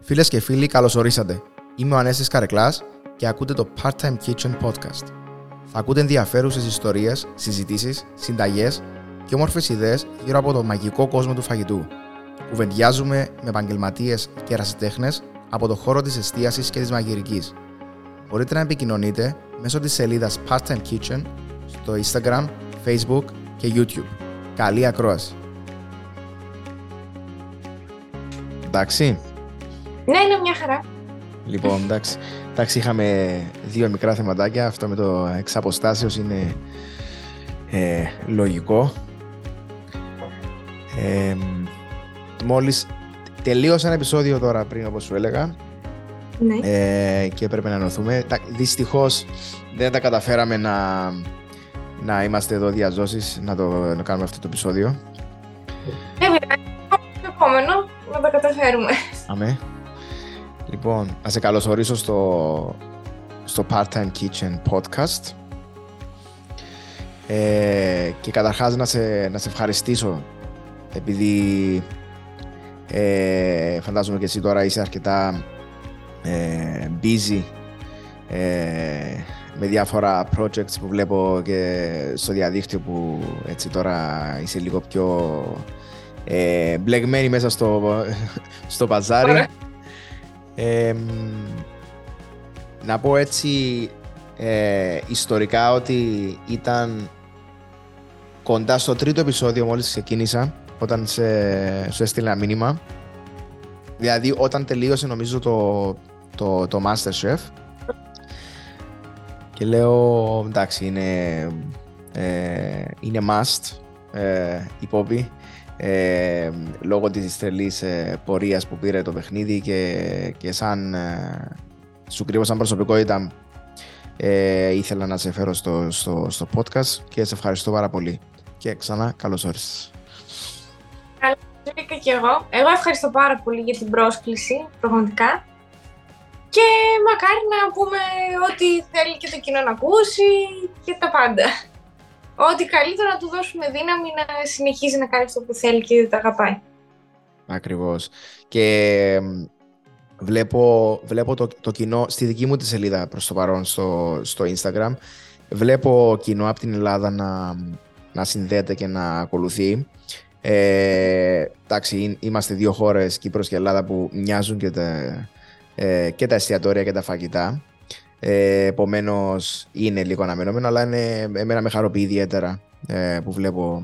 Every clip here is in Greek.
Φίλες και φίλοι, καλώς ορίσατε. Είμαι ο Ανέστη Καρεκλάς και ακούτε το Part-Time Kitchen Podcast. Θα ακούτε ενδιαφέρουσες ιστορίες, συζητήσεις, συνταγές και όμορφες ιδέες γύρω από το μαγικό κόσμο του φαγητού. Κουβεντιάζουμε με επαγγελματίες και ερασιτέχνες από το χώρο της εστίασης και της μαγειρικής. Μπορείτε να επικοινωνείτε μέσω της σελίδας Part-Time Kitchen στο Instagram, Facebook και YouTube. Καλή ακρόαση! Εντάξει. Ναι, είναι μια χαρά. Λοιπόν, εντάξει. εντάξει, είχαμε δύο μικρά θεματάκια. Αυτό με το εξ αποστάσεως είναι ε, λογικό. Ε, μόλις τελείωσε ένα επεισόδιο τώρα πριν, όπως σου έλεγα. Ναι. Ε, και έπρεπε να ενωθούμε. Τα- Δυστυχώς δεν τα καταφέραμε να, να είμαστε εδώ διαζώσεις, να το να κάνουμε αυτό το επεισόδιο. Δεν πειράζει. Το επόμενο να τα καταφέρουμε. Αμέ. Λοιπόν, να σε καλωσορίσω στο, στο Part-Time Kitchen Podcast. Ε, και καταρχάς να σε, να σε ευχαριστήσω επειδή ε, φαντάζομαι και εσύ τώρα είσαι αρκετά ε, busy ε, με διάφορα projects που βλέπω και στο διαδίκτυο που έτσι τώρα είσαι λίγο πιο ε, μπλεγμένη μέσα στο, στο παζάρι. Ωραία. Ε, μ, να πω έτσι ε, ιστορικά ότι ήταν κοντά στο τρίτο επεισόδιο μόλις ξεκίνησα όταν σε, σου έστειλα ένα μήνυμα δηλαδή όταν τελείωσε νομίζω το, το, το Masterchef και λέω εντάξει είναι, ε, είναι must ε, η Poppy ε, λόγω της τρελής ε, πορείας που πήρε το παιχνίδι και, και σαν ε, σου κρύβω σαν προσωπικότητα ε, ήθελα να σε φέρω στο, στο, στο podcast και σε ευχαριστώ πάρα πολύ και ξανά καλώς όρισες Βρήκα και εγώ. Εγώ ευχαριστώ πάρα πολύ για την πρόσκληση, πραγματικά. Και μακάρι να πούμε ό,τι θέλει και το κοινό να ακούσει και τα πάντα. Ό,τι καλύτερο να του δώσουμε δύναμη να συνεχίζει να κάνει αυτό που θέλει και τα αγαπάει. Ακριβώς. Και μ, βλέπω, βλέπω το, το κοινό στη δική μου τη σελίδα προς το παρόν στο, στο Instagram. Βλέπω κοινό από την Ελλάδα να, να συνδέεται και να ακολουθεί. Ε, εντάξει, εί- είμαστε δύο χώρες, Κύπρος και Ελλάδα, που μοιάζουν και τα, ε, και τα εστιατόρια και τα φαγητά. Ε, Επομένως, είναι λίγο αναμενόμενο, αλλά είναι, εμένα με χαροποιεί ιδιαίτερα ε, που βλέπω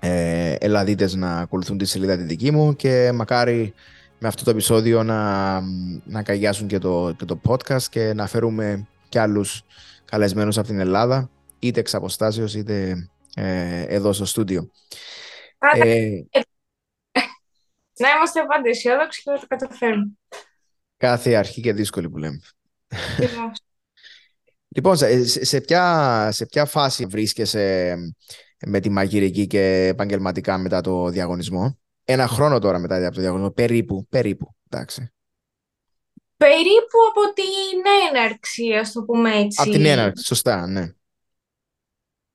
ε, Ελλαδίτες να ακολουθούν τη σελίδα τη δική μου και μακάρι με αυτό το επεισόδιο να, να καγιάσουν και το, και το podcast και να φέρουμε και άλλους καλεσμένους από την Ελλάδα είτε εξ αποστάσεως είτε ε, εδώ στο στούντιο. Άρα, Ε, να είμαστε πάντα αισιόδοξοι και να το καταφέρουμε. κάθε αρχή και δύσκολη που λέμε. Ακριβώς. Λοιπόν, σε, σε- σε ποια, σε ποια φάση βρίσκεσαι με τη μαγειρική και επαγγελματικά μετά το διαγωνισμό; Ένα χρόνο τώρα μετά από το διαγωνισμό, περίπου, περίπου, εντάξει. Περίπου από την έναρξη, ας το πούμε έτσι. Από την έναρξη, σωστά, ναι.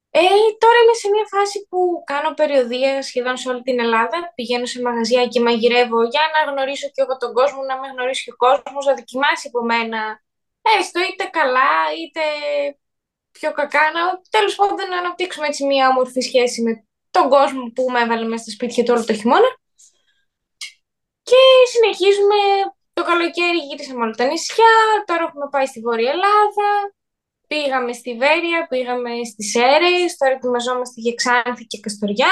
Ε, τώρα είμαι σε μια φάση που κάνω περιοδία σχεδόν σε όλη την Ελλάδα. Πηγαίνω σε μαγαζιά και μαγειρεύω για να γνωρίσω και εγώ τον κόσμο, να με γνωρίσει και ο κόσμος, να δοκιμάσει από μένα έστω είτε καλά είτε πιο κακά. Να, τέλος πάντων να αναπτύξουμε έτσι μια όμορφη σχέση με τον κόσμο που με έβαλε μέσα στα σπίτια του όλο το χειμώνα. Και συνεχίζουμε. Το καλοκαίρι γύρισαμε όλα τα νησιά, τώρα έχουμε πάει στη Βόρεια Ελλάδα, Πήγαμε στη Βέρεια, πήγαμε στις Σέρες, τώρα ετοιμαζόμαστε για Ξάνθη και Καστοριά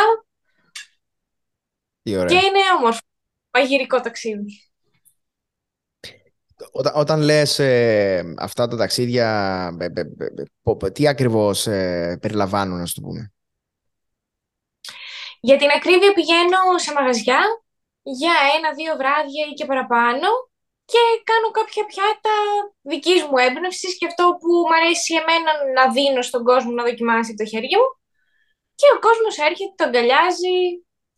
Τι ωραία. και είναι όμορφο, μαγειρικό ταξίδι. Όταν, όταν λες ε, αυτά τα ταξίδια, ε, ε, ε, ε, πο- πο- τι ακριβώς ε, περιλαμβάνουν, να το πούμε; Για την ακρίβεια πηγαίνω σε μαγαζιά για ένα-δύο βράδια ή και παραπάνω και κάνω κάποια πιάτα δικής μου έμπνευσης και αυτό που μου αρέσει εμένα να δίνω στον κόσμο να δοκιμάσει από τα χέρια μου. Και ο κόσμος έρχεται, το αγκαλιάζει,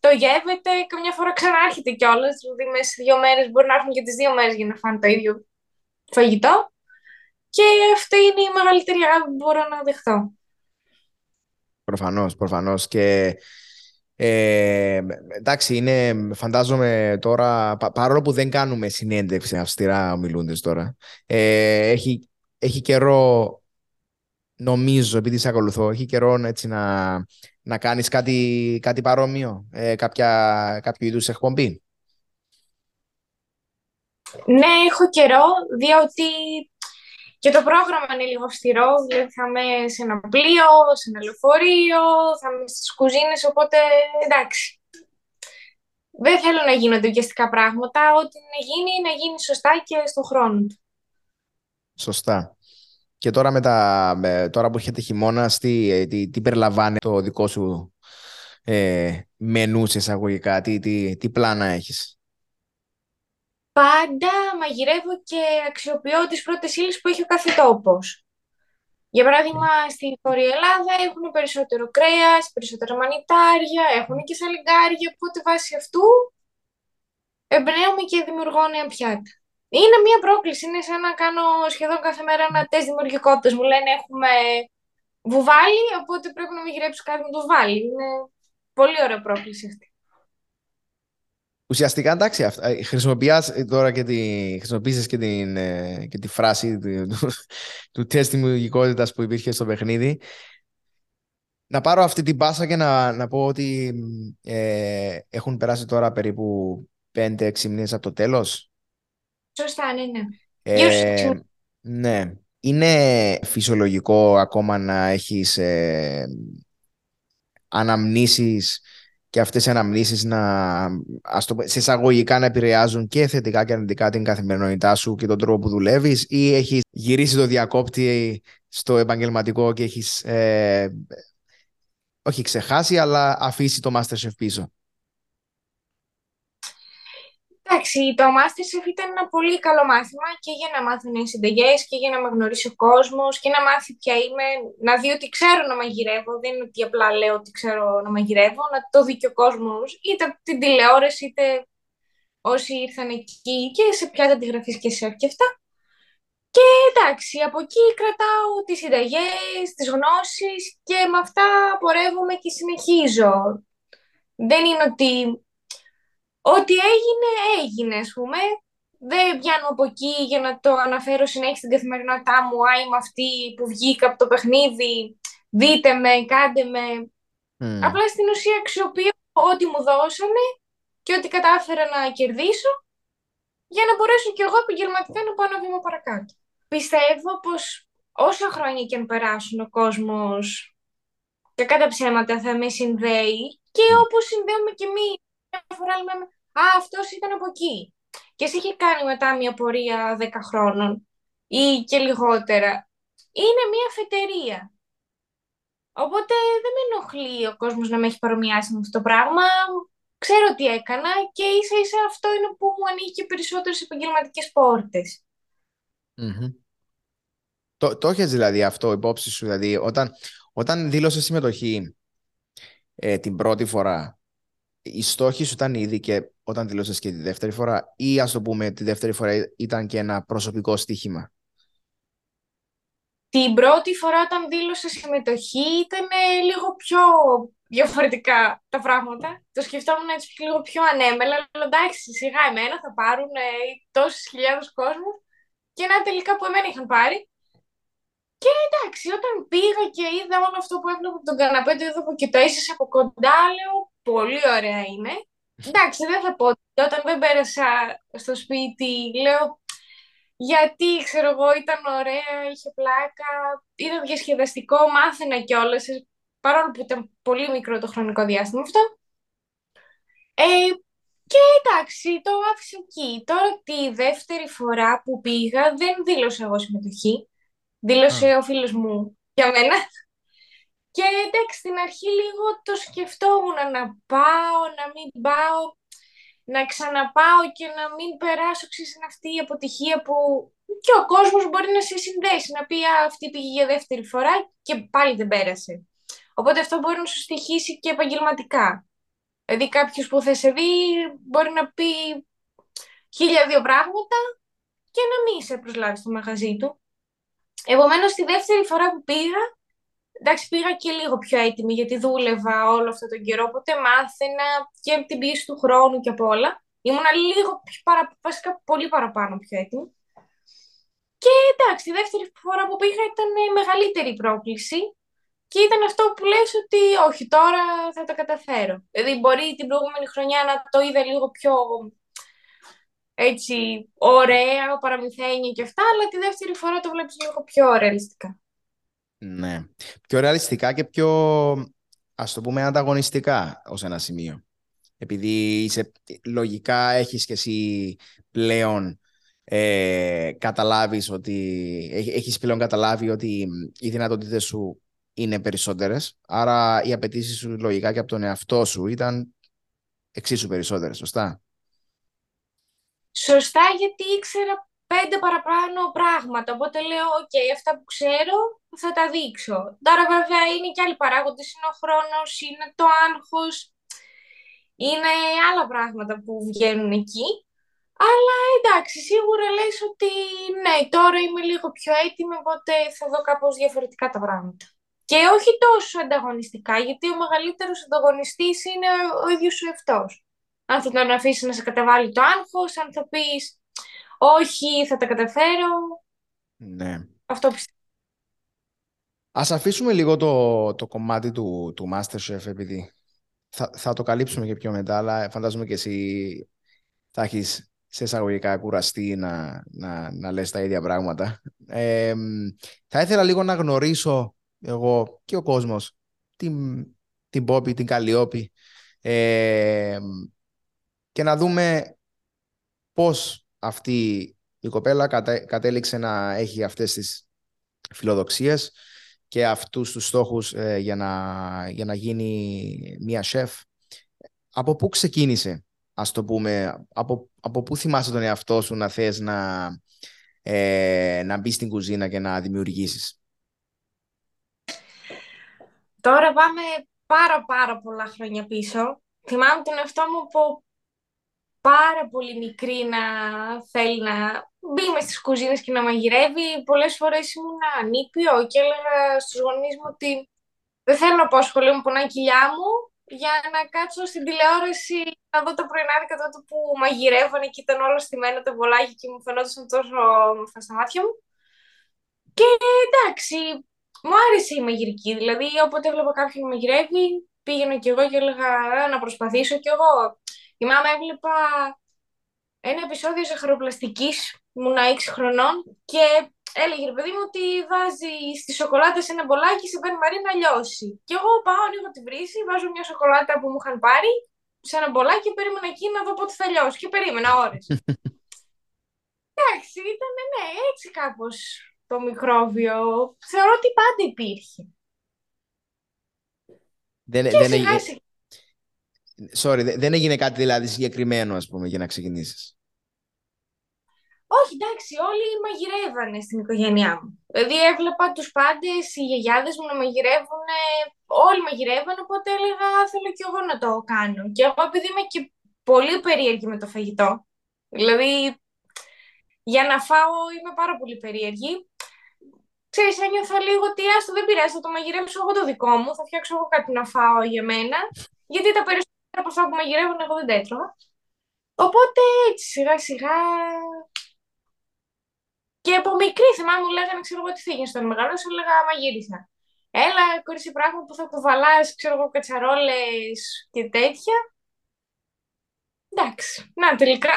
το γεύεται, καμιά φορά ξανάρχεται κιόλας. Δηλαδή, μέσα σε δύο μέρες μπορεί να έρθουν και τις δύο μέρες για να φάνε το ίδιο φαγητό. Και αυτή είναι η μεγαλύτερη αγάπη που μπορώ να δεχτώ. Προφανώς, προφανώς. Και Ε, εντάξει, είναι, φαντάζομαι τώρα, παρόλο που δεν κάνουμε συνέντευξη αυστηρά ομιλούντες τώρα, ε, έχει, έχει καιρό, νομίζω, επειδή σε ακολουθώ, έχει καιρό έτσι, να, να κάνεις κάτι, κάτι παρόμοιο, ε, κάποια, κάποιο είδους εκπομπή; Ναι, έχω καιρό, διότι και το πρόγραμμα είναι λίγο αυστηρό, δηλαδή θα είμαι σε ένα πλοίο, σε ένα λεωφορείο, θα είμαι στις κουζίνες, οπότε εντάξει. Δεν θέλω να γίνονται ουσιαστικά πράγματα, ό,τι να γίνει, να γίνει σωστά και στον χρόνο του. Σωστά. Και τώρα, με τα, τώρα που έχετε χειμώνα, τι, τι, τι περιλαμβάνει το δικό σου ε, μενού σε εισαγωγικά, τι, τι, τι πλάνα έχεις; Πάντα μαγειρεύω και αξιοποιώ τις πρώτες ύλες που έχει ο κάθε τόπος. Για παράδειγμα, στη Βόρεια Ελλάδα έχουν περισσότερο κρέας, περισσότερα μανιτάρια, έχουν και σαλιγκάρια, οπότε βάσει αυτού εμπνέομαι και δημιουργώ νέα πιάτα. Είναι μια πρόκληση, είναι σαν να κάνω σχεδόν κάθε μέρα ένα τεστ δημιουργικότητας. Μου λένε έχουμε βουβάλι, οπότε πρέπει να μαγειρέψω κάτι με το βουβάλι. Είναι πολύ ωραία πρόκληση αυτή. Ουσιαστικά, εντάξει, ε, χρησιμοποιάς ε, τώρα και τη, χρησιμοποίησες και, την, ε, και τη φράση του, του, του τεστ δημιουργικότητας που υπήρχε στο παιχνίδι. Να πάρω αυτή την πάσα και να, να πω ότι ε, έχουν περάσει τώρα περίπου 5-6 μήνες από το τέλος. Σωστά, ναι, ναι. Ε, ναι. Είναι φυσιολογικό ακόμα να έχεις ε, αναμνήσεις και αυτές οι αναμνήσεις να, ας το, σε εισαγωγικά να επηρεάζουν και θετικά και αρνητικά την καθημερινότητά σου και τον τρόπο που δουλεύεις ή έχεις γυρίσει το διακόπτη στο επαγγελματικό και έχεις ε, όχι ξεχάσει αλλά αφήσει το Masterchef πίσω. Εντάξει, το Masterchef ήταν ένα πολύ καλό μάθημα και για να μάθουν οι συνταγές και για να με γνωρίσει ο κόσμος και να μάθει ποια είμαι, να δει ότι ξέρω να μαγειρεύω. Δεν είναι ότι απλά λέω ότι ξέρω να μαγειρεύω, να το δει και ο κόσμος, είτε από την τηλεόραση, είτε όσοι ήρθαν εκεί και σε ποια αντιγραφή και σε και αυτά. Και εντάξει, από εκεί κρατάω τις συνταγές, τις γνώσεις και με αυτά πορεύομαι και συνεχίζω. Δεν είναι ότι Ό,τι έγινε, έγινε, ας πούμε. Δεν πιάνω από εκεί για να το αναφέρω συνέχεια στην καθημερινότητά μου. Α, είμαι αυτή που βγήκα από το παιχνίδι. Δείτε με, κάντε με. Απλά στην ουσία αξιοποιώ ό,τι μου δώσανε και ό,τι κατάφερα να κερδίσω για να μπορέσω κι εγώ επαγγελματικά να πάω ένα βήμα παρακάτω. Πιστεύω πως όσα χρόνια και αν περάσουν ο κόσμος και κατά ψέματα θα με συνδέει και όπως συνδέουμε κι εμείς φορά λέμε Α, αυτός ήταν από εκεί. Και εσύ είχε κάνει μετά μια πορεία 10 χρόνων ή και λιγότερα. Είναι μια φετερία. Οπότε δεν με ενοχλεί ο κόσμος να με έχει παρομοιάσει με αυτό το πράγμα. Ξέρω τι έκανα και ίσα ίσα αυτό είναι που μου ανοίγει και περισσότερες επαγγελματικές πόρτες. Το, το έχεις δηλαδή αυτό υπόψη σου, δηλαδή όταν, όταν δήλωσες συμμετοχή ε, την πρώτη φορά οι στόχοι σου ήταν ήδη και όταν δηλώσες και τη δεύτερη φορά ή ας το πούμε τη δεύτερη φορά ήταν και ένα προσωπικό στοίχημα; Την πρώτη φορά όταν δήλωσα συμμετοχή ήταν λίγο πιο διαφορετικά τα πράγματα. Το σκεφτόμουν έτσι λίγο πιο ανέμελα, αλλά εντάξει, σιγά εμένα θα πάρουν ε, τόσες χιλιάδες κόσμου και να τελικά που εμένα είχαν πάρει. Και εντάξει, όταν πήγα και είδα όλο αυτό που έβλεπα από τον καναπέ του εδώ και το ίσως από κοντά, λέω πολύ ωραία είναι. Εντάξει, δεν θα πω ότι όταν δεν πέρασα στο σπίτι, λέω γιατί, ξέρω εγώ, ήταν ωραία, είχε πλάκα, ήταν διασκεδαστικό, μάθαινα κιόλας, παρόλο που ήταν πολύ μικρό το χρονικό διάστημα αυτό. Ε, και εντάξει, το άφησα εκεί. Τώρα τη δεύτερη φορά που πήγα δεν δήλωσα εγώ συμμετοχή. Δήλωσε ο φίλος μου για μένα. Και εντάξει, στην αρχή λίγο το σκεφτόμουν να πάω, να μην πάω, να ξαναπάω και να μην περάσω ξέρεις, αυτή η αποτυχία που και ο κόσμος μπορεί να σε συνδέσει, να πει αυτή πήγε για δεύτερη φορά και πάλι δεν πέρασε. Οπότε αυτό μπορεί να σου στοιχήσει και επαγγελματικά. Δηλαδή κάποιος που θα σε δει μπορεί να πει χίλια δύο πράγματα και να μην σε προσλάβει στο μαγαζί του. Επομένως, τη δεύτερη φορά που πήγα, εντάξει, πήγα και λίγο πιο έτοιμη γιατί δούλευα όλο αυτό τον καιρό, οπότε μάθαινα και την πίεση του χρόνου και από όλα. Ήμουνα λίγο πιο παρα... βασικά πολύ παραπάνω πιο έτοιμη. Και εντάξει, η δεύτερη φορά που πήγα ήταν μεγαλύτερη πρόκληση και ήταν αυτό που λες ότι όχι, τώρα θα τα καταφέρω. Δηλαδή μπορεί την προηγούμενη χρονιά να το είδα λίγο πιο έτσι ωραία, παραμυθένια και αυτά, αλλά τη δεύτερη φορά το βλέπεις λίγο πιο ρεαλιστικά. Ναι. Πιο ρεαλιστικά και πιο, ας το πούμε, ανταγωνιστικά ως ένα σημείο. Επειδή είσαι, λογικά έχεις και εσύ πλέον ε, καταλάβεις ότι έχεις πλέον καταλάβει ότι οι δυνατότητες σου είναι περισσότερες άρα οι απαιτήσεις σου λογικά και από τον εαυτό σου ήταν εξίσου περισσότερες, σωστά; Σωστά γιατί ήξερα πέντε παραπάνω πράγματα. Οπότε λέω, οκ, αυτά που ξέρω θα τα δείξω. Τώρα βέβαια είναι και άλλοι παράγοντες, είναι ο χρόνος, είναι το άγχος, είναι άλλα πράγματα που βγαίνουν εκεί. Αλλά εντάξει, σίγουρα λες ότι ναι, τώρα είμαι λίγο πιο έτοιμη, οπότε θα δω κάπως διαφορετικά τα πράγματα. Και όχι τόσο ανταγωνιστικά, γιατί ο μεγαλύτερος ανταγωνιστής είναι ο ίδιος ο εαυτός. Αν θα τον αφήσεις να σε καταβάλει το άγχος, αν θα πεις όχι, θα τα καταφέρω. Ναι. Αυτό πιστεύω. Ας αφήσουμε λίγο το, το κομμάτι του, του Masterchef, επειδή θα, θα το καλύψουμε και πιο μετά, αλλά φαντάζομαι και εσύ θα έχεις σε εισαγωγικά κουραστεί να, να, να λες τα ίδια πράγματα. Ε, θα ήθελα λίγο να γνωρίσω εγώ και ο κόσμος την, την Πόπη, την Καλλιόπη ε, και να δούμε πώς αυτή η κοπέλα κατέληξε να έχει αυτές τις φιλοδοξίες και αυτούς τους στόχους ε, για, να, για να γίνει μία σεφ. Από πού ξεκίνησε, ας το πούμε, από, από πού θυμάσαι τον εαυτό σου να θες να, ε, να μπεις στην κουζίνα και να δημιουργήσεις; Τώρα πάμε πάρα πάρα πολλά χρόνια πίσω. Θυμάμαι τον εαυτό μου από πάρα πολύ μικρή να θέλει να μπει μες στις κουζίνες και να μαγειρεύει. Πολλές φορές ήμουν ανήπιο και έλεγα στους γονείς μου ότι δεν θέλω να πω σχολείο μου πονάει κοιλιά μου για να κάτσω στην τηλεόραση να δω τα πρωινάδικα τότε που μαγειρεύανε και ήταν όλο στημένο το βολάκι και μου φαινόταν τόσο αυτά στα μάτια μου. Και εντάξει, μου άρεσε η μαγειρική. Δηλαδή, όποτε έβλεπα κάποιον να μαγειρεύει, πήγαινα κι εγώ και έλεγα να προσπαθήσω κι εγώ. Θυμάμαι, έβλεπα ένα επεισόδιο ζαχαροπλαστική, ήμουν 6 χρονών και έλεγε ρε παιδί μου ότι βάζει στη σοκολάτα σε ένα μπολάκι σε μπαίνει μαρί να λιώσει. Και εγώ πάω, ανοίγω τη βρύση, βάζω μια σοκολάτα που μου είχαν πάρει σε ένα μπολάκι και περίμενα εκεί να δω πότε θα λιώσει. Και περίμενα ώρες. Εντάξει, ήταν ναι, έτσι κάπως το μικρόβιο. Θεωρώ ότι πάντα υπήρχε. Δεν, και δεν, σιγά, σιγά. Sorry, δεν έγινε κάτι δηλαδή συγκεκριμένο, ας πούμε, για να ξεκινήσεις. Όχι, εντάξει, όλοι μαγειρεύανε στην οικογένειά μου. Δηλαδή έβλεπα τους πάντες, οι γιαγιάδες μου να μαγειρεύουν, όλοι μαγειρεύαν, οπότε έλεγα θέλω κι εγώ να το κάνω. Και εγώ επειδή είμαι και πολύ περίεργη με το φαγητό, δηλαδή για να φάω είμαι πάρα πολύ περίεργη, ξέρεις, ένιωθα λίγο ότι άστο δεν πειράζει, θα το μαγειρέψω εγώ το δικό μου, θα φτιάξω εγώ κάτι να φάω για μένα, γιατί τα περισσότερα από αυτά που μαγειρεύουν εγώ δεν τα έτρωγα. Οπότε έτσι σιγά σιγά. Και από μικρή θυμάμαι μου λέγανε, ξέρω εγώ τι θα γίνει στον μεγάλο, σου έλεγα μαγείρισα. Έλα, κορίτσι πράγμα που θα κουβαλάς, ξέρω εγώ, κατσαρόλες και τέτοια. Εντάξει, να τελικά.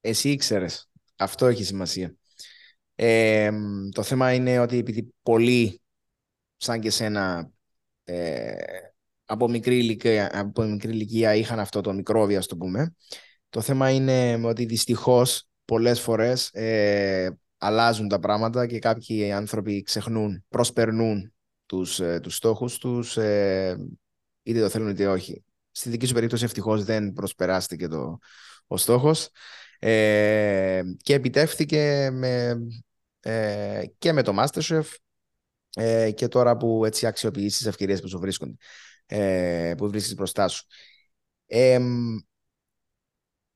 Εσύ ήξερες. Αυτό έχει σημασία. Ε, το θέμα είναι ότι επειδή πολλοί σαν και σένα ε, από μικρή, ηλικία, από μικρή ηλικία είχαν αυτό το μικρόβιο, το πούμε. Το θέμα είναι ότι δυστυχώς πολλές φορές ε, αλλάζουν τα πράγματα και κάποιοι άνθρωποι ξεχνούν, προσπερνούν τους, ε, τους στόχους τους, ε, είτε το θέλουν είτε όχι. Στη δική σου περίπτωση ευτυχώς δεν προσπεράστηκε το, ο στόχος ε, και επιτεύχθηκε με, ε, και με το Masterchef ε, και τώρα που έτσι αξιοποιήσεις τις ευκαιρίες που σου βρίσκονται ε, που βρίσκεις μπροστά σου.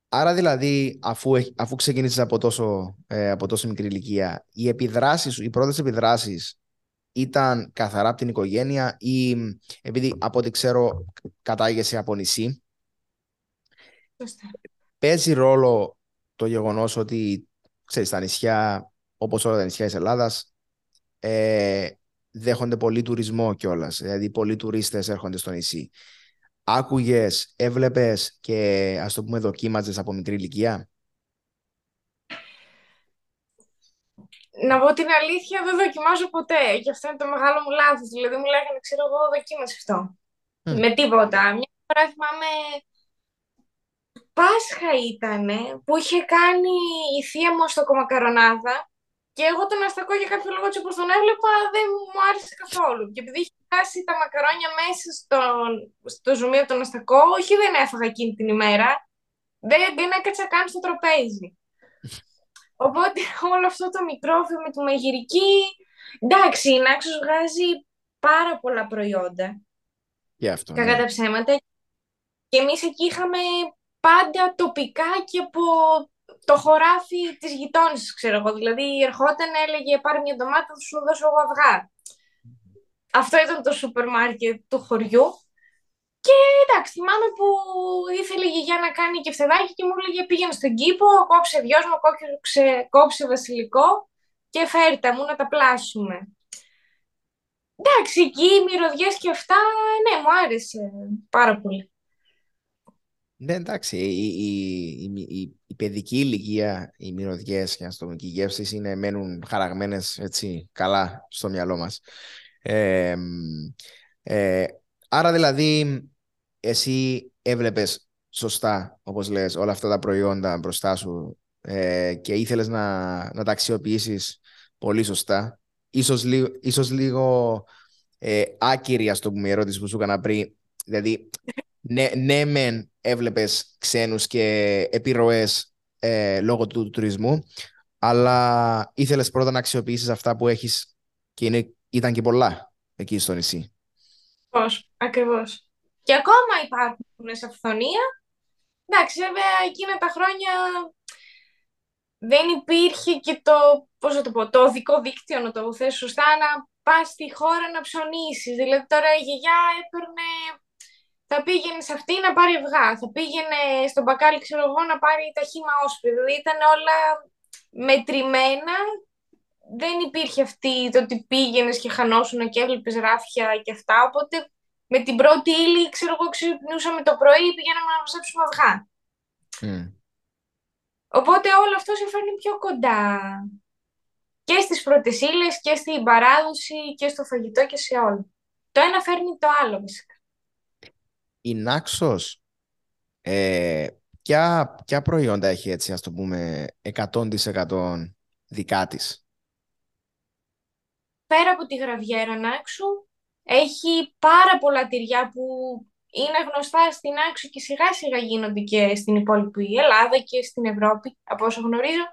άρα δηλαδή, αφού, αφού ξεκίνησες από τόσο, ε, από τόσο μικρή ηλικία, οι επιδράσεις οι πρώτες επιδράσεις ήταν καθαρά από την οικογένεια ή επειδή από ό,τι ξέρω κατάγεσαι από νησί; Παίζει ρόλο το γεγονός ότι ξέρεις, τα νησιά, όπως όλα τα νησιά της Ελλάδας, ε, δέχονται πολύ τουρισμό κιόλας. Δηλαδή, πολλοί τουρίστες έρχονται στο νησί. Άκουγες, έβλεπες και ας το πούμε δοκίμαζες από μικρή ηλικία; Να πω την αλήθεια, δεν δοκιμάζω ποτέ. Και αυτό είναι το μεγάλο μου λάθος. Δηλαδή, μου λέγανε, ξέρω εγώ, δοκίμασε αυτό. Με τίποτα. Μια φορά θυμάμαι Πάσχα ήταν που είχε κάνει η θεία μου στο Κομακαρονάδα και εγώ τον αστακό για κάποιο λόγο όπως τον έβλεπα δεν μου άρεσε καθόλου. Και επειδή είχε χάσει τα μακαρόνια μέσα στο, στο ζουμί από τον αστακό, όχι δεν έφαγα εκείνη την ημέρα, δεν, δεν έκατσα καν στο τραπέζι. Οπότε όλο αυτό το μικρόφιο με τη μαγειρική, εντάξει, η Νάξος βγάζει πάρα πολλά προϊόντα. Για αυτό, Κακά ναι. τα ψέματα. Και εμείς εκεί είχαμε πάντα τοπικά και από το χωράφι της γειτόνισης, ξέρω εγώ. Δηλαδή, ερχόταν, έλεγε, πάρε μια ντομάτα, θα σου δώσω εγώ αυγά. Αυτό ήταν το σούπερ μάρκετ του χωριού. Και εντάξει, θυμάμαι που ήθελε η γιαγιά να κάνει και φθεδάκι και μου έλεγε πήγαινε στον κήπο, κόψε μου, κόψε, κόψε βασιλικό και φέρτα μου να τα πλάσουμε. Εντάξει, εκεί οι μυρωδιές και αυτά, ναι, μου άρεσε πάρα πολύ. Ναι, εντάξει, η, η, η, η παιδική ηλικία, οι μυρωδιές και, το και οι γεύσεις είναι, μένουν χαραγμένες έτσι καλά στο μυαλό μας. Ε, ε, άρα δηλαδή εσύ έβλεπες σωστά, όπως λες, όλα αυτά τα προϊόντα μπροστά σου ε, και ήθελες να, να τα αξιοποιήσεις πολύ σωστά. Ίσως, λίγο, ίσως λίγο ε, άκυρη, ας το πούμε, η ερώτηση που σου έκανα πριν. Δηλαδή, ναι, ναι μεν έβλεπες ξένους και επιρροές ε, λόγω του, τουρισμού, αλλά ήθελες πρώτα να αξιοποιήσεις αυτά που έχεις και είναι, ήταν και πολλά εκεί στο νησί. Πώς, ακριβώς. Και ακόμα υπάρχουν σε αυθονία. Εντάξει, βέβαια, εκείνα τα χρόνια δεν υπήρχε και το, πώς το πω, το οδικό δίκτυο, να το θέσω σωστά, να πας στη χώρα να ψωνίσεις. Δηλαδή τώρα η γιαγιά έπαιρνε θα πήγαινε σε αυτή να πάρει αυγά, θα πήγαινε στον μπακάλι, ξέρω εγώ, να πάρει τα χύμα όσπρι. Δηλαδή ήταν όλα μετρημένα. Δεν υπήρχε αυτή το ότι πήγαινες και χανόσουν και έβλεπες ράφια και αυτά. Οπότε με την πρώτη ύλη, ξέρω εγώ, ξυπνούσαμε το πρωί ή πήγαιναμε να μαζέψουμε αυγά. Mm. Οπότε όλο αυτό σε φέρνει πιο κοντά. Και στις πρώτες ύλες και στην παράδοση και στο φαγητό και σε όλα. Το ένα φέρνει το άλλο βασικά η Νάξος ε, ποια, ποια προϊόντα έχει έτσι, ας το πούμε, 100% δικά της; Πέρα από τη γραβιέρα Νάξου, έχει πάρα πολλά τυριά που είναι γνωστά στην Άξο και σιγά σιγά γίνονται και στην υπόλοιπη Ελλάδα και στην Ευρώπη, από όσο γνωρίζω.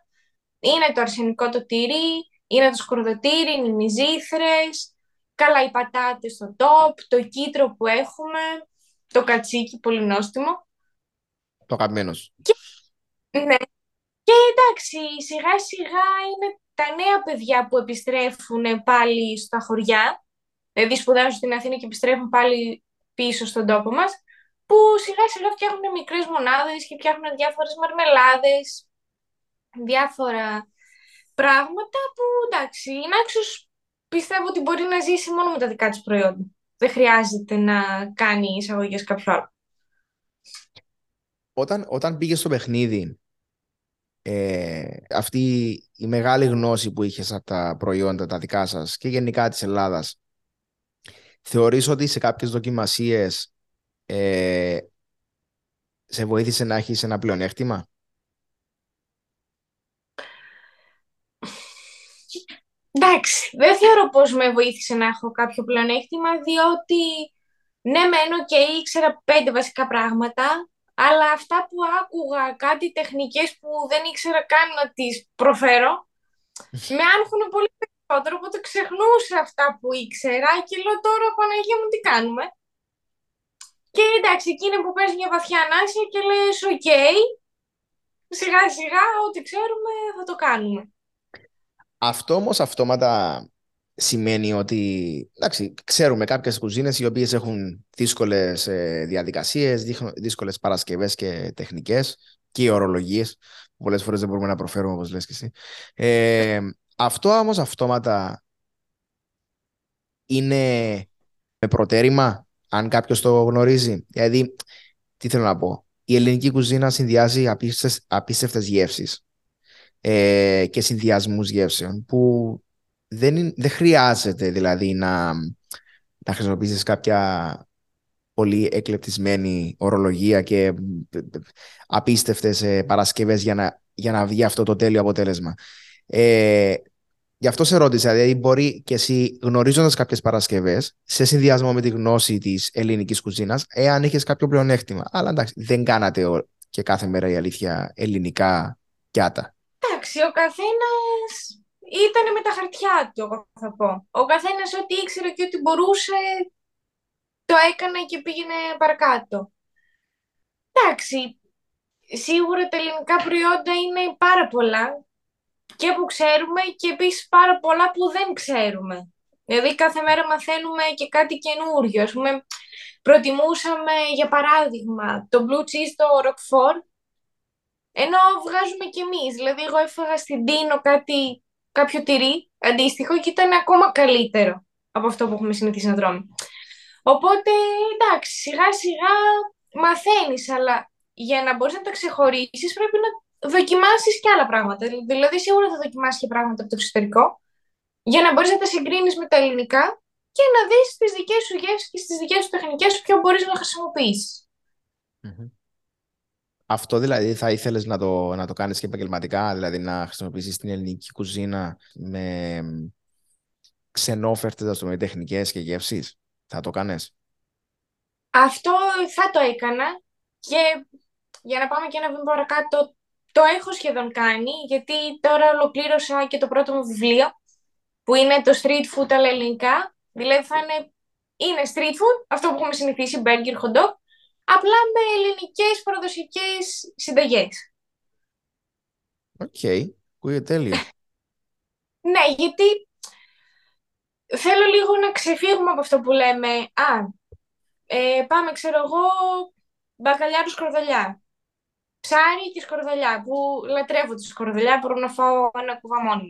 Είναι το αρσενικό το τυρί, είναι το σκορδοτήρι, είναι οι μυζήθρες, καλά οι πατάτες στο τόπ, το κίτρο που έχουμε, το κατσίκι, πολύ νόστιμο. Το αγαπημένος Ναι. Και εντάξει, σιγά σιγά είναι τα νέα παιδιά που επιστρέφουν πάλι στα χωριά, δηλαδή σπουδάζουν στην Αθήνα και επιστρέφουν πάλι πίσω στον τόπο μας, που σιγά σιγά φτιάχνουν μικρές μονάδες και φτιάχνουν διάφορες μαρμελάδες, διάφορα πράγματα που εντάξει, η Νάξος πιστεύω ότι μπορεί να ζήσει μόνο με τα δικά της προϊόντα δεν χρειάζεται να κάνει εισαγωγές κάποιο άλλο. Όταν, όταν πήγες στο παιχνίδι, ε, αυτή η μεγάλη γνώση που είχες από τα προϊόντα τα δικά σας και γενικά της Ελλάδας, θεωρείς ότι σε κάποιες δοκιμασίες ε, σε βοήθησε να έχεις ένα πλεονέκτημα; Εντάξει, δεν θεωρώ πως με βοήθησε να έχω κάποιο πλεονέκτημα, διότι ναι μένω και ήξερα πέντε βασικά πράγματα, αλλά αυτά που άκουγα, κάτι τεχνικές που δεν ήξερα καν να τις προφέρω, με άγχωναν πολύ περισσότερο, οπότε ξεχνούσα αυτά που ήξερα και λέω τώρα Παναγία μου τι κάνουμε. Και εντάξει, εκεί που παίρνεις μια βαθιά ανάσα και λες οκ, σιγά σιγά ό,τι ξέρουμε θα το κάνουμε. Αυτό όμως αυτόματα σημαίνει ότι εντάξει, ξέρουμε κάποιες κουζίνες οι οποίες έχουν δύσκολες ε, διαδικασίες, δύσκολες παρασκευές και τεχνικές και οι ορολογίες που πολλές φορές δεν μπορούμε να προφέρουμε όπως λες και εσύ. Ε, αυτό όμως αυτόματα είναι με προτέρημα αν κάποιος το γνωρίζει. Δηλαδή, τι θέλω να πω. Η ελληνική κουζίνα συνδυάζει απίστευτες γεύσεις ε, και συνδυασμούς γεύσεων που δεν, δεν χρειάζεται δηλαδή να, να χρησιμοποιήσεις κάποια πολύ εκλεπτισμένη ορολογία και απίστευτες ε, παρασκευές για να, για να βγει αυτό το τέλειο αποτέλεσμα. Ε, γι' αυτό σε ρώτησα, δηλαδή μπορεί και εσύ γνωρίζοντας κάποιες παρασκευές σε συνδυασμό με τη γνώση της ελληνικής κουζίνας, εάν είχες κάποιο πλεονέκτημα. Αλλά εντάξει, δεν κάνατε και κάθε μέρα η αλήθεια ελληνικά πιάτα. Εντάξει, ο καθένας ήταν με τα χαρτιά του, εγώ θα πω. Ο καθένας ό,τι ήξερε και ό,τι μπορούσε, το έκανε και πήγαινε παρακάτω. Εντάξει, σίγουρα τα ελληνικά προϊόντα είναι πάρα πολλά και που ξέρουμε και επίσης πάρα πολλά που δεν ξέρουμε. Δηλαδή κάθε μέρα μαθαίνουμε και κάτι καινούριο. Ας πούμε, προτιμούσαμε για παράδειγμα το blue cheese, το roquefort, ενώ βγάζουμε κι εμείς. Δηλαδή εγώ έφαγα στην Τίνο κάτι κάποιο τυρί αντίστοιχο και ήταν ακόμα καλύτερο από αυτό που έχουμε συνηθίσει να τρώμε. Οπότε, εντάξει, σιγά σιγά μαθαίνεις, αλλά για να μπορείς να τα ξεχωρίσεις πρέπει να δοκιμάσεις και άλλα πράγματα. Δηλαδή, σίγουρα θα δοκιμάσεις και πράγματα από το εξωτερικό, για να μπορείς να τα συγκρίνεις με τα ελληνικά και να δεις τις δικές σου γεύσεις και στις δικές σου τεχνικές ποιο μπορείς να χρησιμοποιησεις αυτό δηλαδή θα ήθελες να το, να το κάνεις και επαγγελματικά, δηλαδή να χρησιμοποιήσεις την ελληνική κουζίνα με ξενόφερτες, ας πούμε, τεχνικές και γεύσεις. Θα το κάνεις. Αυτό θα το έκανα και για να πάμε και ένα βήμα παρακάτω, το έχω σχεδόν κάνει, γιατί τώρα ολοκλήρωσα και το πρώτο μου βιβλίο, που είναι το street food αλλά ελληνικά. Δηλαδή θα είναι, είναι street food, αυτό που έχουμε συνηθίσει, burger, hot dog, απλά με ελληνικές παραδοσιακές συνταγές. OK, okay. ακούγεται τέλειο. ναι, γιατί θέλω λίγο να ξεφύγουμε από αυτό που λέμε. Α, ε, πάμε, ξέρω εγώ, μπακαλιάρου σκορδαλιά. Ψάρι και σκορδαλιά, που λατρεύω τη σκορδαλιά, μπορώ να φάω ένα κουβά μόνο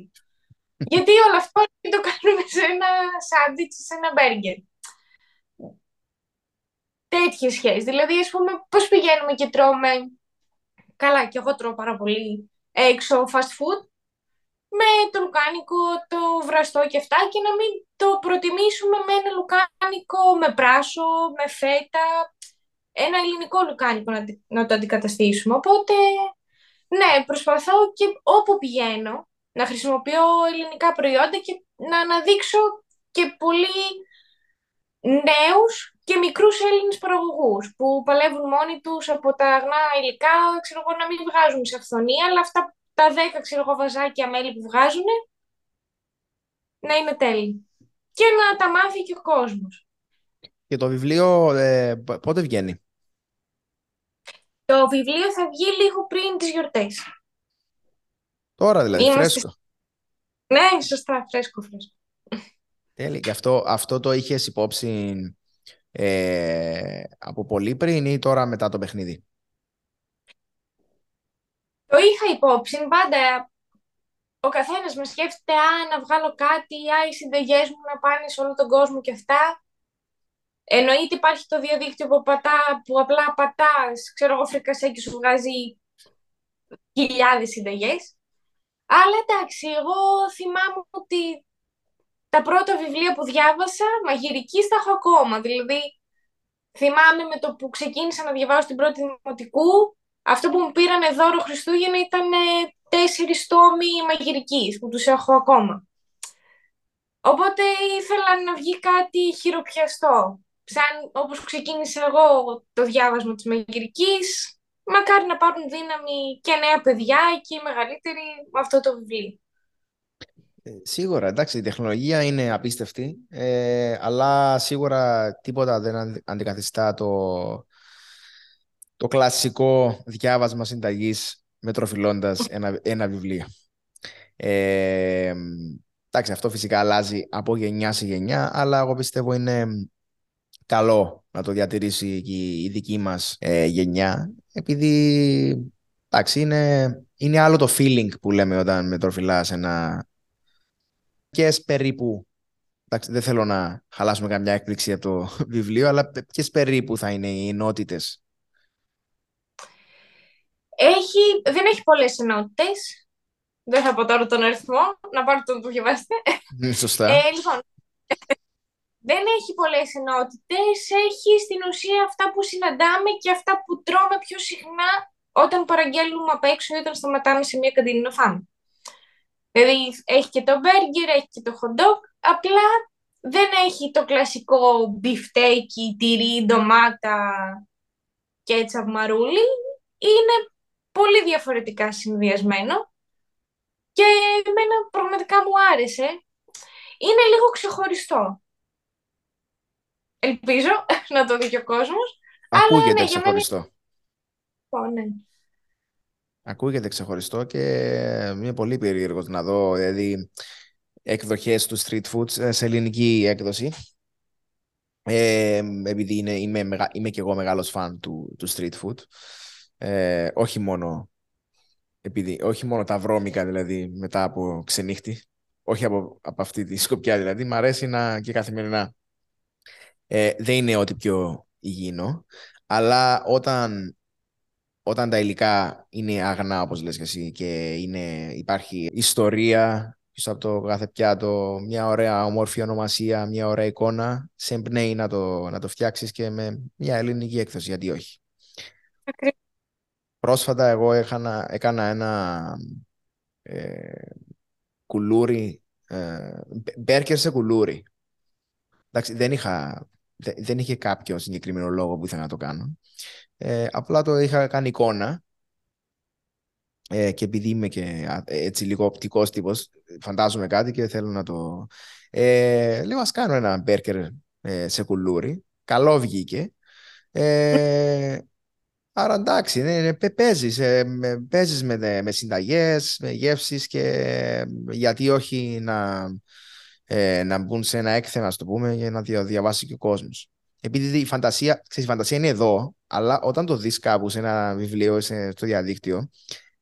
Γιατί όλο αυτό το κάνουμε σε ένα σάντουιτς, σε ένα μπέργκερ τέτοιες σχέσεις. Δηλαδή, ας πούμε, πώς πηγαίνουμε και τρώμε, καλά και εγώ τρώω πάρα πολύ έξω fast food, με το λουκάνικο, το βραστό και αυτά και να μην το προτιμήσουμε με ένα λουκάνικο με πράσο, με φέτα, ένα ελληνικό λουκάνικο να, να το αντικαταστήσουμε. Οπότε, ναι, προσπαθώ και όπου πηγαίνω να χρησιμοποιώ ελληνικά προϊόντα και να αναδείξω και πολύ νέους και μικρούς Έλληνες παραγωγούς που παλεύουν μόνοι τους από τα αγνά υλικά, ξέρω εγώ, να μην βγάζουν σε αυθονία, αλλά αυτά τα δέκα ξέρω εγώ, βαζάκια μέλη που βγάζουν να είναι τέλειοι. Και να τα μάθει και ο κόσμος. Και το βιβλίο ε, πότε βγαίνει; Το βιβλίο θα βγει λίγο πριν τις γιορτές. Τώρα δηλαδή, Είμαστε... φρέσκο. Ναι, σωστά, φρέσκο, φρέσκο. Τέλει. Και αυτό, αυτό το είχες υπόψη ε, από πολύ πριν ή τώρα μετά το παιχνίδι; Το είχα υπόψη. Πάντα ο καθένας με σκέφτεται «Α, να βγάλω κάτι, α, οι συνταγές μου να πάνε σε όλο τον κόσμο και αυτά». Εννοείται υπάρχει το διαδίκτυο που, πατά, που απλά πατάς, ξέρω εγώ, φρικασέκι σου βγάζει χιλιάδες συνταγές. Αλλά εντάξει, εγώ θυμάμαι ότι τα πρώτα βιβλία που διάβασα, μαγειρική, τα έχω ακόμα. Δηλαδή, θυμάμαι με το που ξεκίνησα να διαβάζω την πρώτη δημοτικού, αυτό που μου πήραν δώρο Χριστούγεννα ήταν τέσσερις τόμοι μαγειρικής, που τους έχω ακόμα. Οπότε ήθελα να βγει κάτι χειροπιαστό. Σαν όπως ξεκίνησα εγώ το διάβασμα της μαγειρικής, μακάρι να πάρουν δύναμη και νέα παιδιά και οι μεγαλύτεροι με αυτό το βιβλίο. Ε, σίγουρα, εντάξει, η τεχνολογία είναι απίστευτη, ε, αλλά σίγουρα τίποτα δεν αντικαθιστά το, το κλασικό διάβασμα συνταγής μετροφιλώντας ένα, ένα βιβλίο. Ε, Εντάξει, αυτό φυσικά αλλάζει από γενιά σε γενιά, αλλά εγώ πιστεύω είναι καλό να το διατηρήσει και η δική μας ε, γενιά, επειδή εντάξει, είναι, είναι άλλο το feeling που λέμε όταν με τροφιλάς ένα και περίπου εντάξει, δεν θέλω να χαλάσουμε καμιά έκπληξη από το βιβλίο, αλλά ποιε περίπου θα είναι οι ενότητες. Έχει, δεν έχει πολλές ενότητες. Δεν θα πω τώρα τον αριθμό, να πάρω τον που διαβάσετε. Σωστά. Ε, λοιπόν, δεν έχει πολλές ενότητες, έχει στην ουσία αυτά που συναντάμε και αυτά που τρώμε πιο συχνά όταν παραγγέλνουμε απ' έξω ή όταν σταματάμε σε μια καντίνη να φάμε. Δηλαδή έχει και το μπέργκερ, έχει και το hot dog, απλά δεν έχει το κλασικό μπιφτέκι, τυρί, ντομάτα και έτσι μαρούλι. Είναι πολύ διαφορετικά συνδυασμένο και εμένα πραγματικά μου άρεσε. Είναι λίγο ξεχωριστό. Ελπίζω να το δει και ο κόσμος. Ακούγεται αλλά, ναι, ξεχωριστό. Μένα... Ναι. Ακούγεται ξεχωριστό και είναι πολύ περίεργο να δω δηλαδή, εκδοχές του street food σε ελληνική έκδοση. Ε, επειδή είναι, είμαι, είμαι και εγώ μεγάλος φαν του, του street food. Ε, όχι μόνο επειδή, όχι μόνο τα βρώμικα δηλαδή μετά από ξενύχτη, όχι από, από αυτή τη σκοπιά δηλαδή, μου αρέσει να, και καθημερινά. Ε, δεν είναι ό,τι πιο υγιεινό, αλλά όταν, όταν τα υλικά είναι αγνά, όπως λες και εσύ, και είναι, υπάρχει ιστορία πίσω από το κάθε πιάτο, μια ωραία ομόρφη ονομασία, μια ωραία εικόνα, σε εμπνέει να το, να το φτιάξεις και με μια ελληνική έκδοση, γιατί όχι. Πρόσφατα εγώ έκανα, έκανα ένα ε, κουλούρι, ε, μπέρκερ σε κουλούρι. Εντάξει, δεν, είχα, δεν είχε κάποιο συγκεκριμένο λόγο που ήθελα να το κάνω. Ε, απλά το είχα κάνει εικόνα ε, και επειδή είμαι και έτσι λίγο οπτικός τύπος, φαντάζομαι κάτι και θέλω να το... Ε, λέω ας κάνω ένα μπέρκερ ε, σε κουλούρι. Καλό βγήκε. Ε, άρα εντάξει, ναι, παίζεις, ε, παίζεις με, με συνταγές, με γεύσεις και γιατί όχι να, ε, να μπουν σε ένα έκθεμα, ας το πούμε, για να διαβάσει και ο κόσμος. Επειδή η φαντασία, ξέρεις, η φαντασία είναι εδώ, αλλά όταν το δεις κάπου σε ένα βιβλίο σε, στο διαδίκτυο,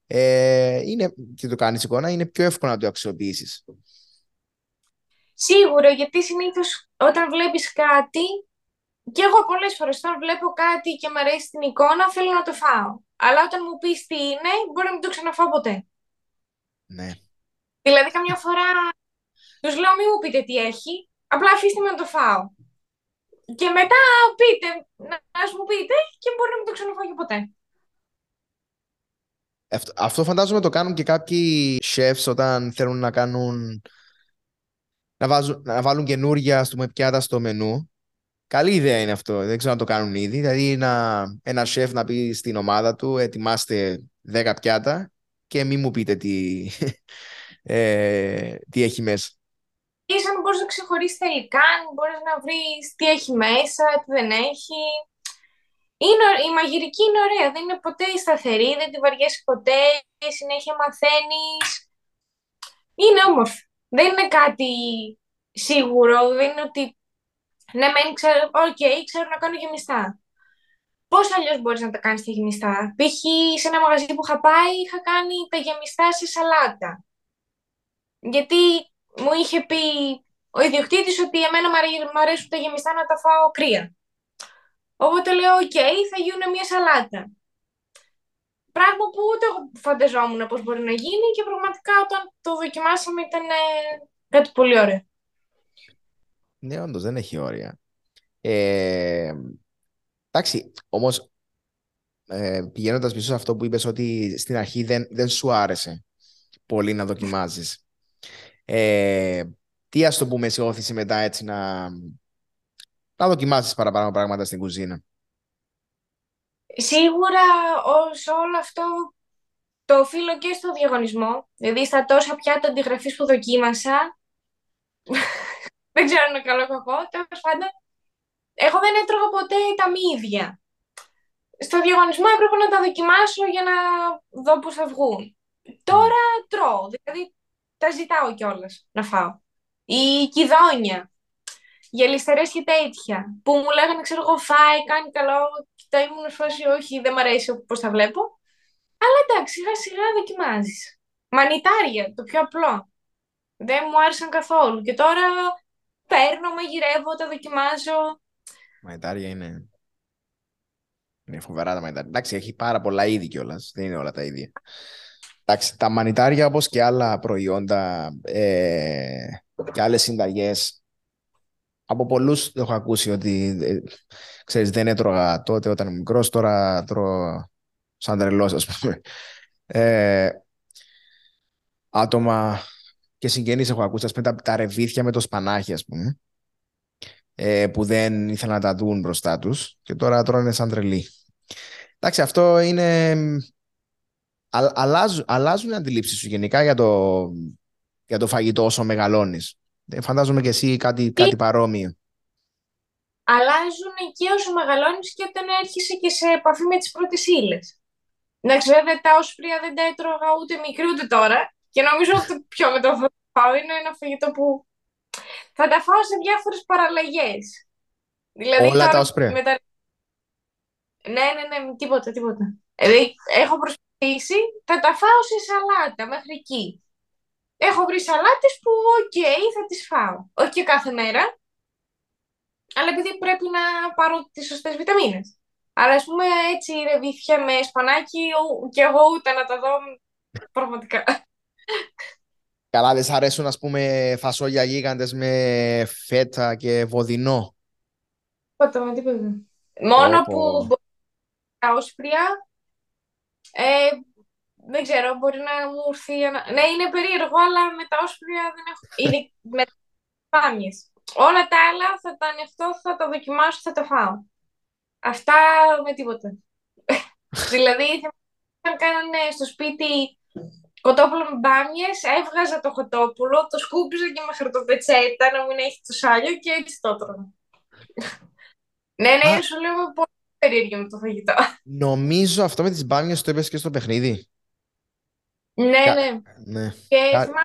ε, είναι, και το κάνεις εικόνα, είναι πιο εύκολο να το αξιοποιήσεις. Σίγουρα, γιατί συνήθως όταν βλέπεις κάτι, και εγώ πολλές φορές όταν βλέπω κάτι και μου αρέσει την εικόνα, θέλω να το φάω. Αλλά όταν μου πεις τι είναι, μπορεί να μην το ξαναφάω ποτέ. Ναι. Δηλαδή, καμιά φορά τους λέω μην μου πείτε τι έχει, απλά αφήστε με να το φάω. Και μετά πείτε, να μου πείτε και μπορεί να μην το ξαναφάω ποτέ. Αυτό φαντάζομαι το κάνουν και κάποιοι chefs όταν θέλουν να κάνουν να, βάζουν, να βάλουν καινούργια πούμε, πιάτα στο μενού. Καλή ιδέα είναι αυτό. Δεν ξέρω αν το κάνουν ήδη. Δηλαδή να, ένα chef να πει στην ομάδα του ετοιμάστε 10 πιάτα και μην μου πείτε τι, ε, τι έχει μέσα. Ίσως αν μπορείς να ξεχωρίσεις τα υλικά, αν μπορείς να βρεις τι έχει μέσα, τι δεν έχει. Είναι, η μαγειρική είναι ωραία, δεν είναι ποτέ σταθερή, δεν τη βαριέσαι ποτέ, συνέχεια μαθαίνεις. Είναι όμορφη. Δεν είναι κάτι σίγουρο, δεν είναι ότι ναι, μεν ξέρω, οκ, ξέρω να κάνω γεμιστά. Πώς αλλιώς μπορείς να τα κάνεις τα γεμιστά. Π.χ. σε ένα μαγαζί που είχα πάει, είχα κάνει τα γεμιστά σε σαλάτα. Γιατί μου είχε πει ο ιδιοκτήτης ότι εμένα μου αρέσουν τα γεμιστά να τα φάω κρύα. Οπότε λέω, οκ, θα γίνουν μια σαλάτα. Πράγμα που ούτε εγώ φανταζόμουν πώς μπορεί να γίνει και πραγματικά όταν το δοκιμάσαμε ήταν ε, κάτι πολύ ωραίο. Ναι, όντως δεν έχει όρια. Ε, εντάξει, όμως ε, πηγαίνοντας πίσω σε αυτό που είπες ότι στην αρχή δεν, δεν σου άρεσε πολύ να δοκιμάζεις. Ε, τι ας το πούμε σε όθηση μετά έτσι να, να δοκιμάσεις παραπάνω πράγματα στην κουζίνα. Σίγουρα σε όλο αυτό το οφείλω και στο διαγωνισμό. Δηλαδή στα τόσα πιάτα αντιγραφής που δοκίμασα, δεν ξέρω αν είναι καλό ή κακό, τέλος πάντων, εγώ δεν έτρωγα ποτέ τα μύδια. Στο διαγωνισμό έπρεπε να τα δοκιμάσω για να δω πώς θα βγουν. Τώρα τρώω, δηλαδή τα ζητάω κιόλας να φάω. Η κυδόνια, γελιστερές και τέτοια, που μου λέγανε, ξέρω εγώ, φάει, κάνει καλό, και τα ήμουν φάση, όχι, δεν μ' αρέσει όπως τα βλέπω. Αλλά εντάξει, σιγά σιγά δοκιμάζεις. Μανιτάρια, το πιο απλό. Δεν μου άρεσαν καθόλου. Και τώρα παίρνω, μαγειρεύω, τα δοκιμάζω. Μανιτάρια είναι. Είναι φοβερά τα μανιτάρια. Εντάξει, έχει πάρα πολλά είδη κιόλας. Δεν είναι όλα τα ίδια. Εντάξει, τα μανιτάρια όπως και άλλα προϊόντα ε, και άλλες συνταγές από πολλούς έχω ακούσει ότι ε, ξέρεις δεν έτρωγα τότε όταν ήμουν μικρός τώρα τρώω σαν τρελός ας πούμε. Ε, άτομα και συγγενείς έχω ακούσει ας πούμε, τα, τα ρεβίθια με το σπανάχι ας πούμε ε, που δεν ήθελαν να τα δουν μπροστά τους και τώρα τρώνε σαν τρελοί. Εντάξει αυτό είναι α, αλλάζουν, αλλάζουν οι αντιλήψεις σου γενικά για το, για το φαγητό όσο μεγαλώνεις. Ε, φαντάζομαι και εσύ κάτι, κάτι παρόμοιο. Αλλάζουν εκεί όσο μεγαλώνεις και όταν έρχεσαι και σε επαφή με τις πρώτες ύλες. Εντάξει, βέβαια τα όσπρια δεν τα έτρωγα ούτε μικρή ούτε τώρα και νομίζω ότι πιο με το φάω είναι ένα φαγητό που θα τα φάω σε διάφορες παραλλαγές. Δηλαδή, Όλα τα όσπρια. Μετα... Ναι, ναι, ναι, τίποτα, τίποτα. Δηλαδή, έχω προσπαθήσει θα τα φάω σε σαλάτα μέχρι εκεί. Έχω βρει σαλάτες που οκ, θα τις φάω. Όχι και κάθε μέρα, αλλά επειδή πρέπει να πάρω τις σωστές βιταμίνες. Αλλά ας πούμε έτσι ρεβίθια με σπανάκι και εγώ ούτε να τα δω πραγματικά. Καλά, δεν σ' αρέσουν ας πούμε φασόλια γίγαντες με φέτα και βοδινό. Τίποτα με τίποτα. Μόνο που τα όσπρια ε, δεν ξέρω, μπορεί να μου έρθει. Ναι, είναι περίεργο, αλλά με τα όσπρια δεν έχω. Είναι με πάμιε. Όλα τα άλλα θα τα ανοιχτώ, θα τα δοκιμάσω, θα τα φάω. Αυτά με τίποτα. δηλαδή, αν κάνανε στο σπίτι κοτόπουλο με μπάμιες, έβγαζα το κοτόπουλο, το σκούπιζα και με χαρτοπετσέτα να μην έχει το σάλιο και έτσι το τρώω. ναι, ναι, σου λέω πολύ περίεργο με το φαγητό. Νομίζω αυτό με τις μπάμιες το είπες και στο παιχνίδι. Ναι, ναι. ναι. Και θυμάμαι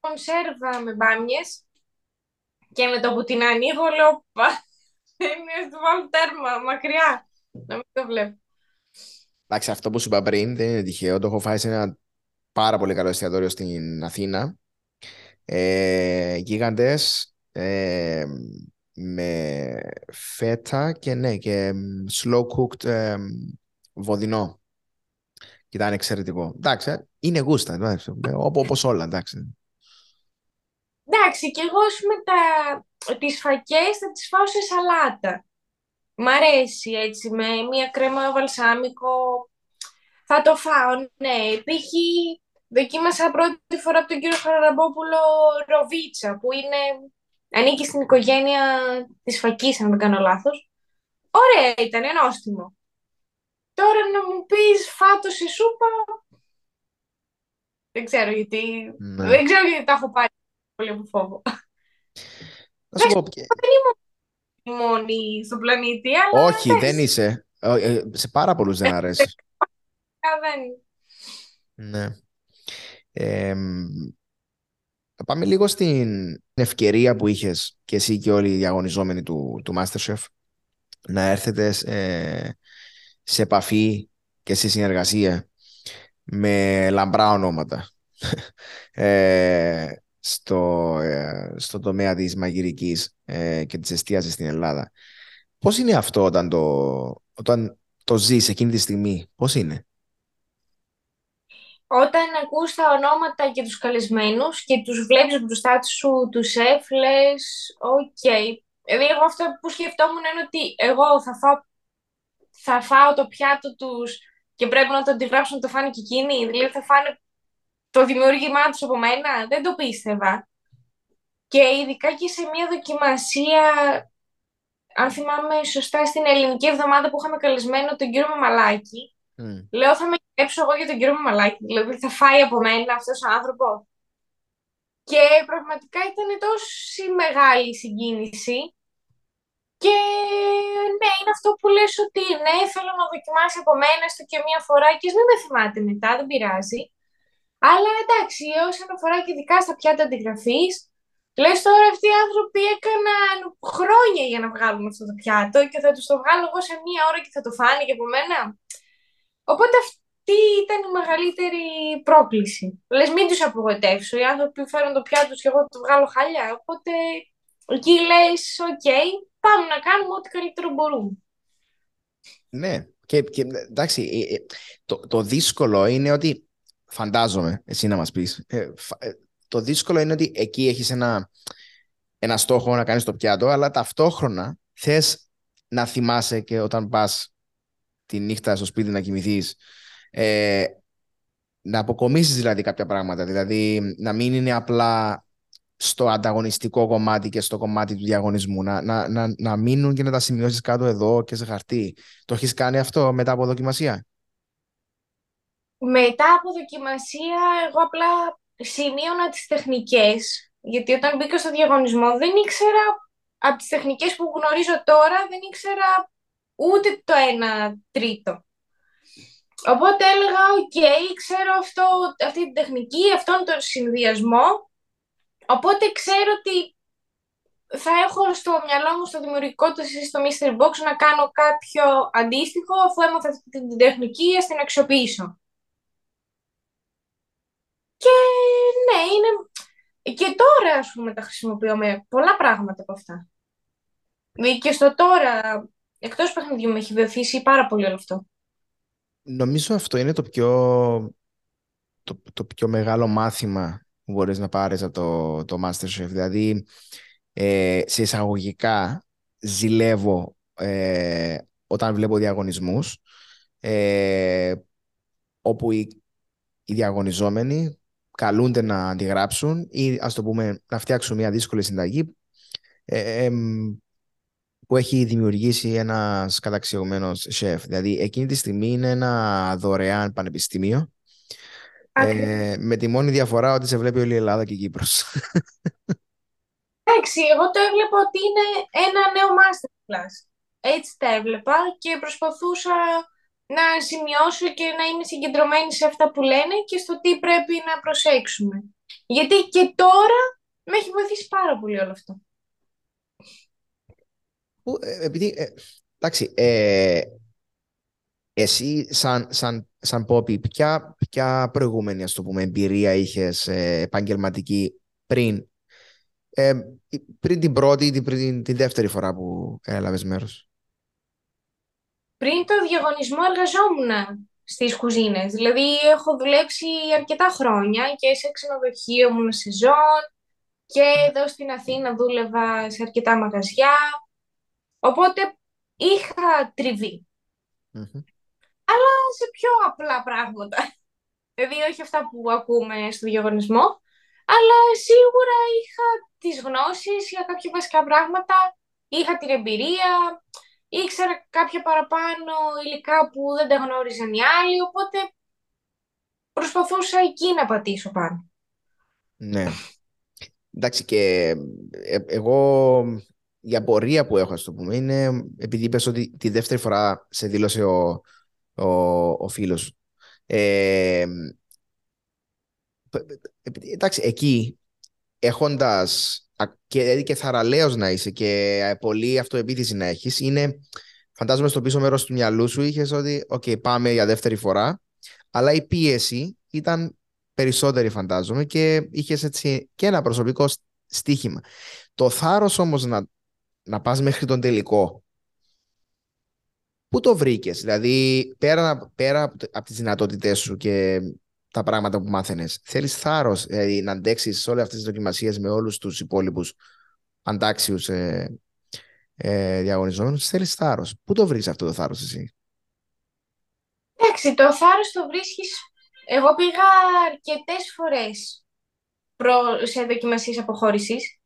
κονσέρβα με μπάμιες και με το που την ανοίγω λέω πα, είναι του βάλω τέρμα, μακριά. Να μην το βλέπω. Εντάξει, αυτό που σου είπα πριν δεν είναι τυχαίο. Το έχω φάει σε ένα πάρα πολύ καλό εστιατόριο στην Αθήνα. Ε, γίγαντες, ε, με φέτα και ναι, και slow cooked ε, βοδινό. Και ήταν εξαιρετικό. Εντάξει, ε, είναι γούστα, εντάξει, ε, όπως όλα, εντάξει. Εντάξει, και εγώ με τα... τις φακές θα τις φάω σε σαλάτα. Μ' αρέσει έτσι, με μία κρέμα βαλσάμικο. Θα το φάω, ναι. Π.χ. δοκίμασα πρώτη φορά από τον κύριο Χαραραμπόπουλο ροβίτσα, που είναι ανήκει στην οικογένεια της Φακής, αν δεν κάνω λάθος. Ωραία ήταν, ενόστιμο. Τώρα να μου πεις φάτος σε σούπα, δεν ξέρω γιατί, ναι. δεν ξέρω γιατί τα έχω πάρει πολύ από φόβο. Να σου πω Δεν είμαι μόνη στον πλανήτη, αλλά... Όχι, δεν είσαι. Ε, σε πάρα πολλούς δεν αρέσει. δεν. Ναι. Ε, πάμε λίγο στην ευκαιρία που είχες και εσύ και όλοι οι διαγωνιζόμενοι του, του Masterchef να έρθετε σε, επαφή και σε συνεργασία με λαμπρά ονόματα ε, στο, ε, στο τομέα της μαγειρικής ε, και της εστίασης στην Ελλάδα. Πώς είναι αυτό όταν το, όταν το ζεις εκείνη τη στιγμή, πώς είναι; Όταν ακούς τα ονόματα και τους καλεσμένους και τους βλέπεις μπροστά σου τους σεφ, λες, οκ. Δηλαδή, εγώ αυτό που σκεφτόμουν είναι ότι εγώ θα φάω, θα φάω το πιάτο τους και πρέπει να το αντιγράψουν να το φάνε και εκείνοι. Δηλαδή, θα φάνε το δημιούργημά τους από μένα. Δεν το πίστευα. Και ειδικά και σε μια δοκιμασία, αν θυμάμαι σωστά, στην ελληνική εβδομάδα που είχαμε καλεσμένο τον κύριο Μαμαλάκη, Mm. Λέω θα με γυρέψω εγώ για τον κύριο Μαμαλάκη. Δηλαδή θα φάει από μένα αυτός ο άνθρωπο. Και πραγματικά ήταν τόση μεγάλη συγκίνηση. Και ναι, είναι αυτό που λες ότι ναι, θέλω να δοκιμάσει από μένα στο και μία φορά και μην με θυμάται μετά, δεν πειράζει. Αλλά εντάξει, όσον αφορά και ειδικά στα πιάτα αντιγραφής, λες τώρα αυτοί οι άνθρωποι έκαναν χρόνια για να βγάλουν αυτό το πιάτο και θα τους το βγάλω εγώ σε μία ώρα και θα το φάνε και από μένα. Οπότε αυτή ήταν η μεγαλύτερη πρόκληση. Λες, μην τους απογοητεύσω. Οι άνθρωποι φέρουν το πιάτο και εγώ το βγάλω χάλια. Οπότε εκεί λες, οκ, πάμε να κάνουμε ό,τι καλύτερο μπορούμε. Ναι, και, και εντάξει, ε, ε, το, το δύσκολο είναι ότι φαντάζομαι, εσύ να μας πεις, ε, ε, το δύσκολο είναι ότι εκεί έχεις ένα, ένα στόχο να κάνεις το πιάτο, αλλά ταυτόχρονα θες να θυμάσαι και όταν πας τη νύχτα στο σπίτι να κοιμηθείς, ε, να αποκομίσεις δηλαδή κάποια πράγματα, δηλαδή να μην είναι απλά στο ανταγωνιστικό κομμάτι και στο κομμάτι του διαγωνισμού, να, να, να, να μείνουν και να τα σημειώσεις κάτω εδώ και σε χαρτί. Το έχεις κάνει αυτό μετά από δοκιμασία; Μετά από δοκιμασία, εγώ απλά σημείωνα τις τεχνικές, γιατί όταν μπήκα στο διαγωνισμό δεν ήξερα, από τις τεχνικές που γνωρίζω τώρα, δεν ήξερα ούτε το ένα τρίτο. Οπότε έλεγα, οκ, ξέρω αυτό, αυτή την τεχνική, αυτόν τον συνδυασμό, οπότε ξέρω ότι θα έχω στο μυαλό μου, στο δημιουργικό του στο Mystery Box, να κάνω κάποιο αντίστοιχο, αφού έμαθα αυτή την τεχνική, ας την αξιοποιήσω. Και ναι, είναι... Και τώρα, ας πούμε, τα χρησιμοποιώ με πολλά πράγματα από αυτά. Και στο τώρα, εκτός παιχνιδιού, με έχει βοηθήσει πάρα πολύ όλο αυτό. Νομίζω αυτό είναι το πιο, το, το πιο μεγάλο μάθημα που μπορείς να πάρεις από το, το Masterchef. Δηλαδή, ε, σε εισαγωγικά, ζηλεύω ε, όταν βλέπω διαγωνισμούς ε, όπου οι, οι διαγωνιζόμενοι καλούνται να αντιγράψουν ή ας το πούμε να φτιάξουν μια δύσκολη συνταγή ε, που έχει δημιουργήσει ένας καταξιωμένος σεφ. Δηλαδή εκείνη τη στιγμή είναι ένα δωρεάν πανεπιστήμιο ε, με τη μόνη διαφορά ότι σε βλέπει όλη η Ελλάδα και η Κύπρος. Εντάξει, εγώ το έβλεπα ότι είναι ένα νέο masterclass. Έτσι τα έβλεπα και προσπαθούσα να σημειώσω και να είμαι συγκεντρωμένη σε αυτά που λένε και στο τι πρέπει να προσέξουμε. Γιατί και τώρα με έχει βοηθήσει πάρα πολύ όλο αυτό. Ε, επειδή, ε, εντάξει, ε, εσύ σαν, σαν, σαν Πόπι, ποια, ποια προηγούμενη ας το πούμε, εμπειρία είχες ε, επαγγελματική πριν, ε, πριν την πρώτη ή πριν την δεύτερη φορά που έλαβες μέρος; Πριν το διαγωνισμό εργαζόμουν στις κουζίνες. Δηλαδή έχω δουλέψει αρκετά χρόνια και σε ξενοδοχείο μου σεζόν και εδώ στην Αθήνα δούλευα σε αρκετά μαγαζιά. Οπότε είχα Αλλά σε πιο απλά πράγματα. Δηλαδή όχι αυτά που ακούμε στο διαγωνισμό, αλλά σίγουρα είχα τις γνώσεις για κάποια βασικά πράγματα, είχα την εμπειρία, ήξερα κάποια παραπάνω υλικά που δεν τα γνώριζαν οι άλλοι, οπότε προσπαθούσα εκεί να πατήσω πάνω. Ναι. Εντάξει και ε, εγώ η απορία που έχω, ας το πούμε, είναι επειδή είπες ότι τη δεύτερη φορά σε δήλωσε ο, ο, ο φίλος ε, εντάξει, εκεί έχοντας και, δηλαδή και θαραλέος να είσαι και πολύ αυτοπεποίθηση να έχεις, είναι, φαντάζομαι στο πίσω μέρος του μυαλού σου είχες ότι, οκ, πάμε για δεύτερη φορά, αλλά η πίεση ήταν περισσότερη φαντάζομαι και είχες έτσι και ένα προσωπικό στίχημα. Το θάρρος όμως να, να πας μέχρι τον τελικό, Πού το βρήκες, δηλαδή πέρα, πέρα από τις δυνατότητές σου και τα πράγματα που μάθαινες. Θέλεις θάρρος δηλαδή, να αντέξεις όλες αυτές τις δοκιμασίες με όλους τους υπόλοιπους αντάξιους ε, ε, διαγωνιζόμενους. Θέλεις θάρρος. Πού το βρεις αυτό το θάρρος, εσύ; Εντάξει, το θάρρος το βρίσκεις. Εγώ πήγα αρκετές φορές σε δοκιμασίες αποχώρησης.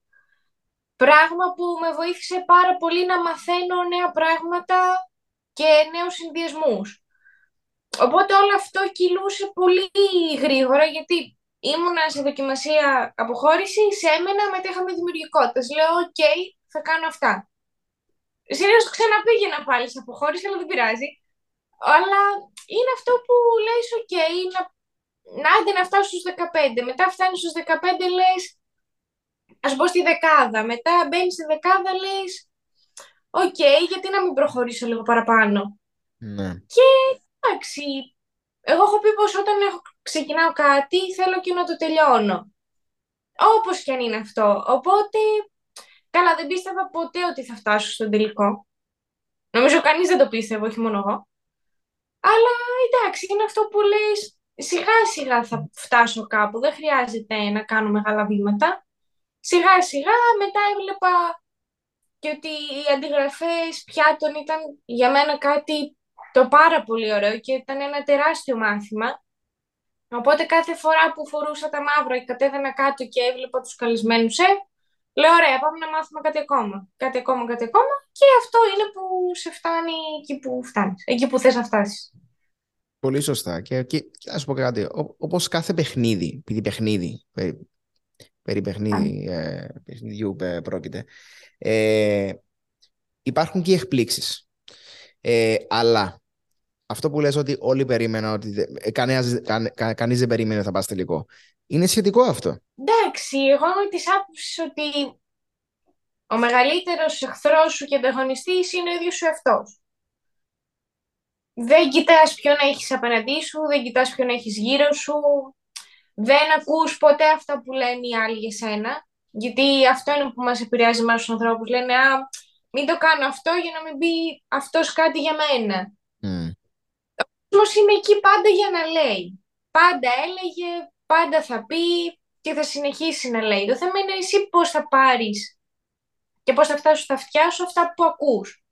Πράγμα που με βοήθησε πάρα πολύ να μαθαίνω νέα πράγματα και νέους συνδυασμούς. Οπότε όλο αυτό κυλούσε πολύ γρήγορα γιατί ήμουνα σε δοκιμασία αποχώρησης, σε έμενα, μετά είχαμε δημιουργικότητα. Λέω, οκ, θα κάνω αυτά. Συνήθως ξαναπήγαινα πάλι σε αποχώρηση, αλλά δεν πειράζει. Αλλά είναι αυτό που λες, οκ, να να άντε να φτάσω στους 15. Μετά φτάνεις στους 15 λες, ας μπω στη δεκάδα. Μετά μπαίνεις στη δεκάδα λες, οκ, γιατί να μην προχωρήσω λίγο παραπάνω; Ναι. Και εντάξει, εγώ έχω πει πως όταν έχω, ξεκινάω κάτι θέλω και να το τελειώνω. Όπως και αν είναι αυτό. Οπότε, καλά δεν πίστευα ποτέ ότι θα φτάσω στον τελικό. Νομίζω κανείς δεν το πίστευε, όχι μόνο εγώ. Αλλά εντάξει, είναι αυτό που λες, σιγά σιγά θα φτάσω κάπου, δεν χρειάζεται να κάνω μεγάλα βήματα. Σιγά σιγά μετά έβλεπα και ότι οι αντιγραφές πιάτων ήταν για μένα κάτι το πάρα πολύ ωραίο και ήταν ένα τεράστιο μάθημα. Οπότε κάθε φορά που φορούσα τα μαύρα και κατέβαινα κάτω και έβλεπα τους καλεσμένους ε, λέω ωραία πάμε να μάθουμε κάτι ακόμα, κάτι ακόμα, κάτι ακόμα και αυτό είναι που σε φτάνει εκεί που φτάνεις, εκεί που θες να φτάσεις. Πολύ σωστά. Και, και, και να σου πω κάτι. Όπως κάθε παιχνίδι, επειδή παιχνίδι, περί, περί παιχνίδι, ε, παιχνιδιού ε, πρόκειται, ε, υπάρχουν και εκπλήξεις. Ε, αλλά αυτό που λες ότι όλοι περίμεναν ότι ε, κανένας, κα, κανείς δεν περίμενε ότι θα πας τελικό. Είναι σχετικό αυτό. Εντάξει, εγώ είμαι της άποψης ότι ο μεγαλύτερος εχθρός σου και ανταγωνιστής είναι ο ίδιος σου εαυτός δεν κοιτάς ποιον έχεις απέναντί σου, δεν κοιτάς ποιον έχεις γύρω σου, δεν ακούς ποτέ αυτά που λένε οι άλλοι για σένα, γιατί αυτό είναι που μας επηρεάζει εμάς τους ανθρώπους. Λένε, α, μην το κάνω αυτό για να μην πει αυτός κάτι για μένα. Mm. Ο είναι εκεί πάντα για να λέει. Πάντα έλεγε, πάντα θα πει και θα συνεχίσει να λέει. Το θέμα είναι εσύ πώς θα πάρεις και πώς θα φτάσεις στα αυτιά σου αυτά που ακούς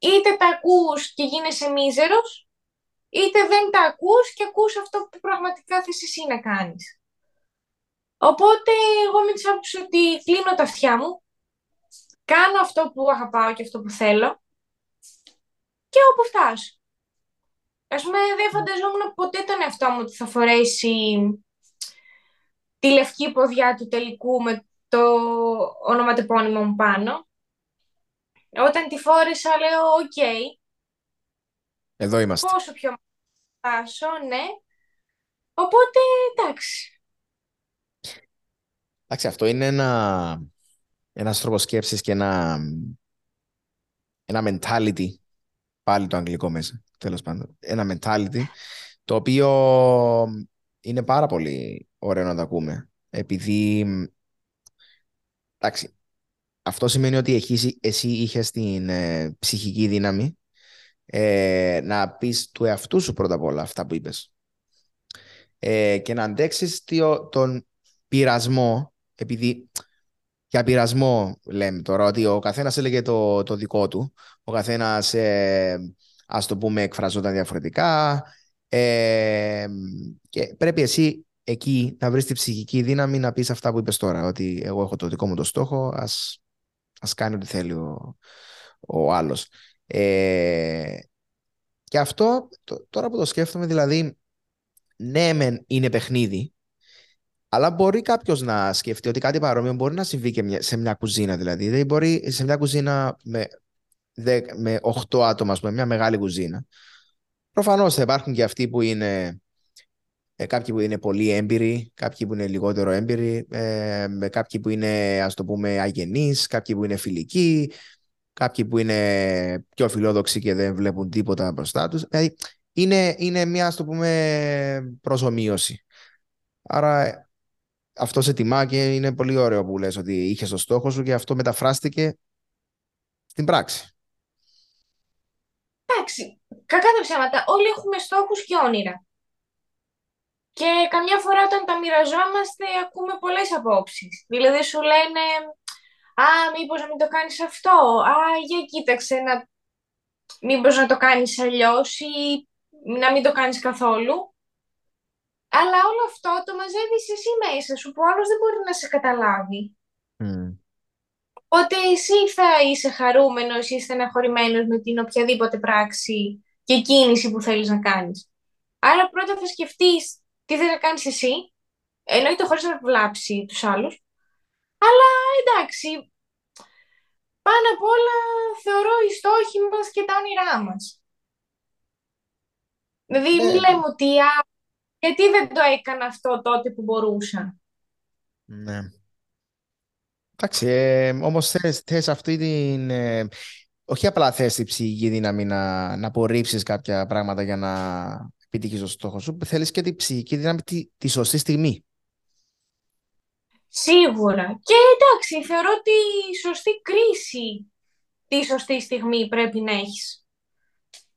είτε τα ακούς και γίνεσαι μίζερος, είτε δεν τα ακούς και ακούς αυτό που πραγματικά θες εσύ να κάνεις. Οπότε εγώ με της ότι κλείνω τα αυτιά μου, κάνω αυτό που αγαπάω και αυτό που θέλω και όπου φτάσω. Ας πούμε δεν φανταζόμουν ποτέ τον εαυτό μου ότι θα φορέσει τη λευκή ποδιά του τελικού με το ονοματεπώνυμο μου πάνω. Όταν τη φόρεσα λέω οκ. Εδώ είμαστε. Πόσο πιο φτάσω, ναι. Οπότε εντάξει. Εντάξει, αυτό είναι ένα, ένας τρόπος σκέψης και ένα, ένα mentality, πάλι το αγγλικό μέσα, τέλος πάντων, ένα mentality, το οποίο είναι πάρα πολύ ωραίο να το ακούμε, επειδή, εντάξει, αυτό σημαίνει ότι εσύ, εσύ είχες την ε, ψυχική δύναμη ε, να πεις του εαυτού σου πρώτα απ' όλα αυτά που είπες. Ε, και να αντέξεις τον πειρασμό, επειδή για πειρασμό λέμε τώρα, ότι ο καθένας έλεγε το, το δικό του, ο καθένας, ε, ας το πούμε, εκφραζόταν διαφορετικά ε, και πρέπει εσύ εκεί να βρεις τη ψυχική δύναμη να πεις αυτά που είπες τώρα, ότι εγώ έχω το δικό μου το στόχο, ας ας κάνει ό,τι θέλει ο, ο άλλος. Ε, και αυτό, τώρα που το σκέφτομαι, δηλαδή, ναι, μεν είναι παιχνίδι, αλλά μπορεί κάποιος να σκεφτεί ότι κάτι παρόμοιο μπορεί να συμβεί και σε μια κουζίνα. Δηλαδή, δηλαδή μπορεί σε μια κουζίνα με, με 8 άτομα, με μια μεγάλη κουζίνα. Προφανώς θα υπάρχουν και αυτοί που είναι ε, κάποιοι που είναι πολύ έμπειροι, κάποιοι που είναι λιγότερο έμπειροι, ε, κάποιοι που είναι ας το πούμε αγενείς, κάποιοι που είναι φιλικοί, κάποιοι που είναι πιο φιλόδοξοι και δεν βλέπουν τίποτα μπροστά τους. Δηλαδή είναι, είναι μια ας το πούμε προσωμείωση. Άρα αυτό σε τιμά και είναι πολύ ωραίο που λες ότι είχες το στόχο σου και αυτό μεταφράστηκε στην πράξη. Εντάξει, κακά τα ψέματα. Όλοι έχουμε στόχους και όνειρα. Και καμιά φορά όταν τα μοιραζόμαστε ακούμε πολλές απόψεις. Δηλαδή σου λένε «Α, μήπως να μην το κάνεις αυτό», «Α, για κοίταξε να... μήπως να το κάνεις αλλιώς» ή «Να μην το κάνεις καθόλου». Αλλά όλο αυτό το μαζεύεις εσύ μέσα σου που άλλος δεν μπορεί να σε καταλάβει. Mm. Οπότε εσύ θα είσαι χαρούμενος ή στεναχωρημένος με την οποιαδήποτε πράξη και κίνηση που θέλεις να κάνεις. Άρα πρώτα θα σκεφτείς τι θες να κάνεις εσύ, εννοείται χωρίς να βλάψει τους άλλους, αλλά εντάξει, πάνω απ' όλα θεωρώ οι στόχοι μας και τα όνειρά μας. Δηλαδή, ναι. μην λέμε ότι α, γιατί δεν το έκανα αυτό τότε που μπορούσα. Ναι. Εντάξει, ε, όμως θες, θες αυτή την... Ε, όχι απλά θες την ψυχική δύναμη να, να απορρίψεις κάποια πράγματα για να επιτύχεις το στόχο σου, θέλεις και την ψυχική δύναμη τη, τη σωστή στιγμή. Σίγουρα. Και εντάξει, θεωρώ ότι η σωστή κρίση τη σωστή στιγμή πρέπει να έχεις.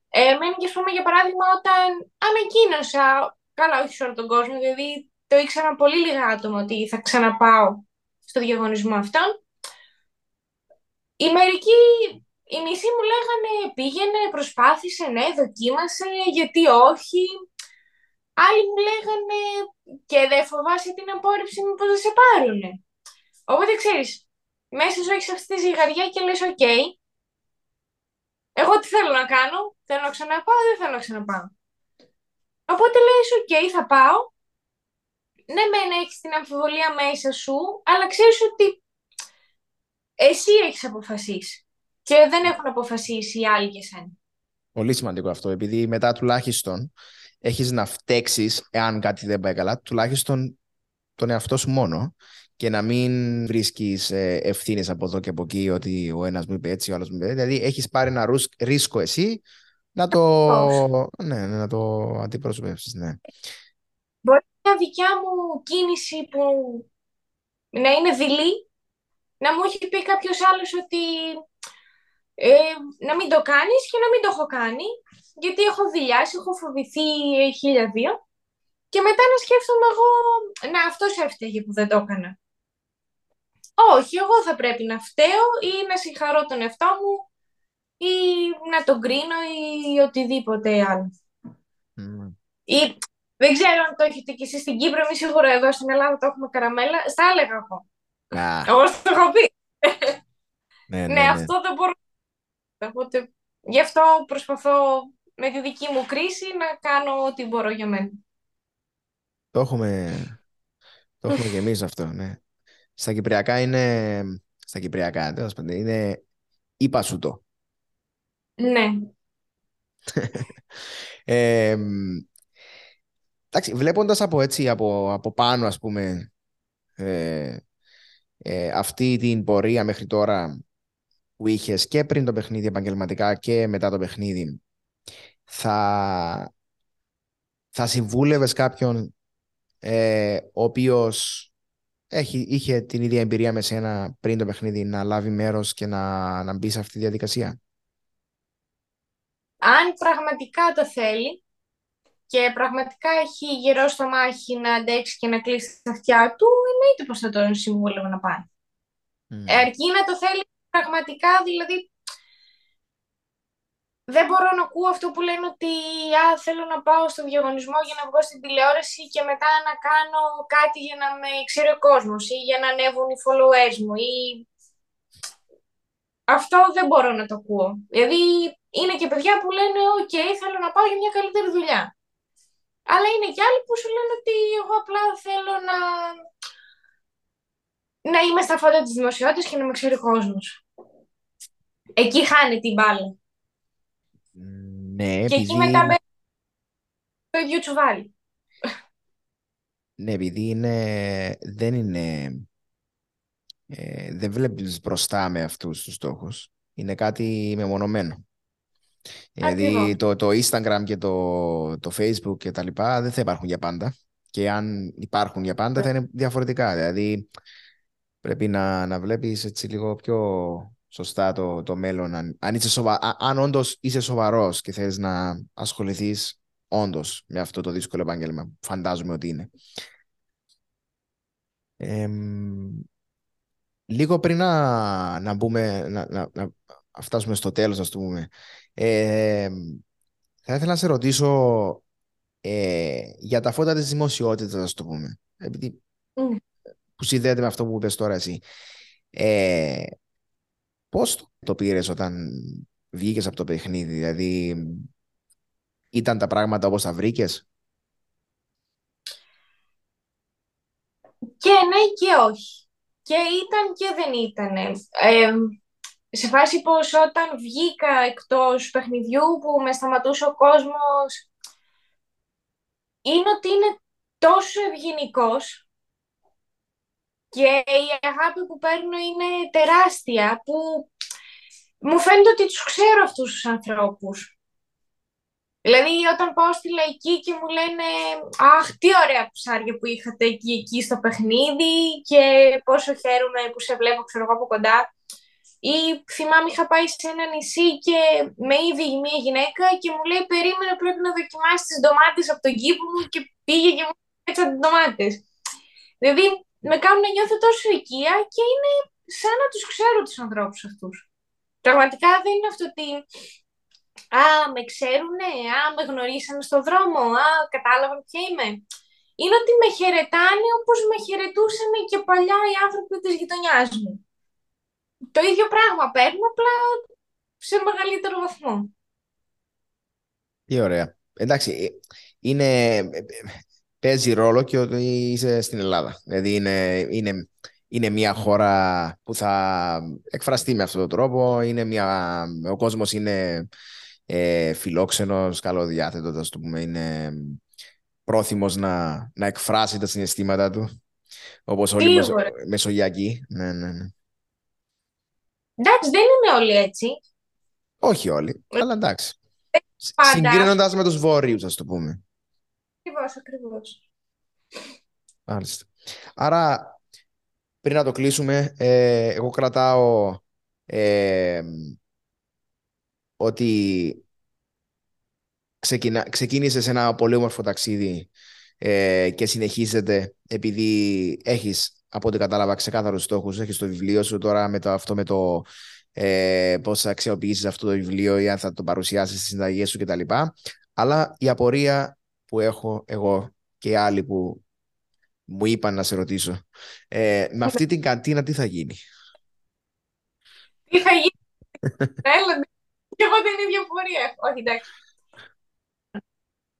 Εμένα και πούμε για παράδειγμα όταν ανακοίνωσα, καλά όχι σε όλο τον κόσμο, δηλαδή το ήξερα πολύ λίγα άτομα ότι θα ξαναπάω στο διαγωνισμό αυτόν. Οι μερικοί, οι μισοί μου λέγανε πήγαινε, προσπάθησε, ναι, δοκίμασε, γιατί όχι. Άλλοι μου λέγανε και δεν φοβάσαι την απόρριψη μήπως δεν σε πάρουνε. Οπότε ξέρεις, μέσα σου έχεις αυτή τη ζυγαριά και λες οκ, εγώ τι θέλω να κάνω, θέλω να ξαναπάω, δεν θέλω να ξαναπάω. Οπότε λες οκ, θα πάω. Ναι, μεν έχεις την αμφιβολία μέσα σου, αλλά ξέρεις ότι εσύ έχεις αποφασίσει και δεν έχουν αποφασίσει οι άλλοι για σένα. Πολύ σημαντικό αυτό, επειδή μετά τουλάχιστον έχεις να φταίξεις, εάν κάτι δεν πάει καλά, τουλάχιστον τον εαυτό σου μόνο και να μην βρίσκεις ε, ευθύνες από εδώ και από εκεί ότι ο ένας μου είπε έτσι, ο άλλος μου είπε έτσι. Δηλαδή έχεις πάρει ένα ρίσκο εσύ να το, ναι, ναι, να το αντιπροσωπεύσεις. Ναι. Μπορεί μια δικιά μου κίνηση που να είναι δειλή, να μου έχει πει κάποιος άλλος ότι ε, να μην το κάνεις και να μην το έχω κάνει γιατί έχω δηλιάσει, έχω φοβηθεί χίλια δύο. Και μετά να σκέφτομαι εγώ, να αυτός έφταιγε που δεν το έκανα. Όχι, εγώ θα πρέπει να φταίω ή να συγχαρώ τον εαυτό μου ή να τον κρίνω ή οτιδήποτε άλλο. Mm. Ή δεν ξέρω αν το έχετε κι εσείς στην Κύπρο, εμείς σίγουρα εδώ στην Ελλάδα το έχουμε καραμέλα. Στα έλεγα εγώ. Ah. Εγώ στο έχω πει. ναι, ναι, ναι, ναι, αυτό δεν μπορώ. Οπότε, γι' αυτό προσπαθώ με τη δική μου κρίση να κάνω ό,τι μπορώ για μένα. Το έχουμε, το έχουμε και εμείς αυτό, ναι. Στα Κυπριακά είναι, στα Κυπριακά, τέλος πάντων, είναι είπα σου το. Ναι. ε, εντάξει, βλέποντας από έτσι, από, από πάνω, ας πούμε, ε, ε, αυτή την πορεία μέχρι τώρα που είχες και πριν το παιχνίδι επαγγελματικά και μετά το παιχνίδι, θα, θα συμβούλευες κάποιον ε, ο οποίος έχει, είχε την ίδια εμπειρία με σένα πριν το παιχνίδι να λάβει μέρος και να, να μπει σε αυτή τη διαδικασία; Αν πραγματικά το θέλει και πραγματικά έχει γερό στο μάχη να αντέξει και να κλείσει τα αυτιά του, εννοείται πως θα τον συμβούλευε να πάει. Mm. αρκεί να το θέλει πραγματικά, δηλαδή δεν μπορώ να ακούω αυτό που λένε ότι α, θέλω να πάω στο διαγωνισμό για να βγω στην τηλεόραση και μετά να κάνω κάτι για να με ξέρει ο κόσμος ή για να ανέβουν οι followers μου ή... Αυτό δεν μπορώ να το ακούω. Δηλαδή είναι και παιδιά που λένε «ΟΚ, θέλω να πάω για μια καλύτερη δουλειά». Αλλά είναι και άλλοι που σου λένε ότι εγώ απλά θέλω να, να είμαι στα φώτα της δημοσιότητας και να με ξέρει ο κόσμος. Εκεί χάνει την μπάλα. Ναι, και εκεί μετά μπαίνει το ίδιο τσουβάλι. Ναι, επειδή είναι... δεν είναι... Ε, δεν βλέπεις μπροστά με αυτούς τους στόχους. Είναι κάτι μεμονωμένο. Δηλαδή το, το Instagram και το, το Facebook και τα λοιπά δεν θα υπάρχουν για πάντα. Και αν υπάρχουν για πάντα θα είναι διαφορετικά. Δηλαδή πρέπει να, να βλέπεις έτσι λίγο πιο σωστά το, το μέλλον. Αν, αν, είσαι σοβα... αν όντως είσαι σοβαρός και θες να ασχοληθείς όντως με αυτό το δύσκολο επάγγελμα που φαντάζομαι ότι είναι. λίγο πριν να, να, μπούμε, να, να, να φτάσουμε στο τέλος, ας το πούμε, θα ήθελα να σε ρωτήσω ε, για τα φώτα της δημοσιότητας, ας το πούμε, επειδή, που συνδέεται με αυτό που είπες τώρα εσύ. Ε, Πώς το πήρες όταν βγήκες από το παιχνίδι, δηλαδή ήταν τα πράγματα όπως τα βρήκες; Και ναι και όχι. Και ήταν και δεν ήταν. Ε, σε φάση πως όταν βγήκα εκτός παιχνιδιού που με σταματούσε ο κόσμος είναι ότι είναι τόσο ευγενικός και η αγάπη που παίρνω είναι τεράστια, που μου φαίνεται ότι τους ξέρω αυτούς τους ανθρώπους. Δηλαδή, όταν πάω στη λαϊκή και μου λένε «Αχ, τι ωραία ψάρια που είχατε εκεί, εκεί στο παιχνίδι και πόσο χαίρομαι που σε βλέπω, ξέρω εγώ, από κοντά». Ή θυμάμαι είχα πάει σε ένα νησί και με είδε μια γυναίκα και μου λέει «Περίμενε, πρέπει να δοκιμάσεις τις ντομάτες από τον κήπο μου» και πήγε και μου έτσι τις ντομάτες. Δηλαδή, με κάνουν να νιώθω τόσο οικία και είναι σαν να τους ξέρω τους ανθρώπους αυτούς. Πραγματικά δεν είναι αυτό ότι Α, με ξέρουνε, α, με γνωρίσανε στο δρόμο, α, κατάλαβαν ποια είμαι. Είναι ότι με χαιρετάνε όπως με χαιρετούσαν και παλιά οι άνθρωποι της γειτονιάς μου. Το ίδιο πράγμα παίρνω, απλά σε μεγαλύτερο βαθμό. Τι ωραία. Εντάξει, ε, είναι, παίζει ρόλο και ότι είσαι στην Ελλάδα. Δηλαδή είναι, είναι, είναι μια χώρα που θα εκφραστεί με αυτόν τον τρόπο. Είναι μια, ο κόσμος είναι ε, φιλόξενος, καλοδιάθετος, το πούμε, είναι πρόθυμος να, να εκφράσει τα συναισθήματα του. Όπως όλοι οι μεσο, μεσογειακοί. Ναι, ναι, ναι. Εντάξει, δεν είναι όλοι έτσι. Όχι όλοι, ε, αλλά εντάξει. Συγκρίνοντας με τους βόρειους, ας το πούμε. Ακριβώς, ακριβώς. Μάλιστα. Άρα, πριν να το κλείσουμε, ε, εγώ κρατάω ε, ότι ξεκινά, ξεκίνησες ένα πολύ όμορφο ταξίδι ε, και συνεχίζεται επειδή έχεις από ό,τι κατάλαβα ξεκάθαρους στόχους, έχεις το βιβλίο σου τώρα με το, αυτό με το ε, πώς θα αξιοποιήσεις αυτό το βιβλίο ή αν θα το παρουσιάσεις στις συνταγές σου κτλ. Αλλά η απορία που έχω εγώ και οι άλλοι που μου είπαν να σε ρωτήσω, ε, με αυτή την καντίνα τι θα γίνει; Τι θα γίνει; Έλα, και εγώ την ίδια πορεία Όχι, εντάξει.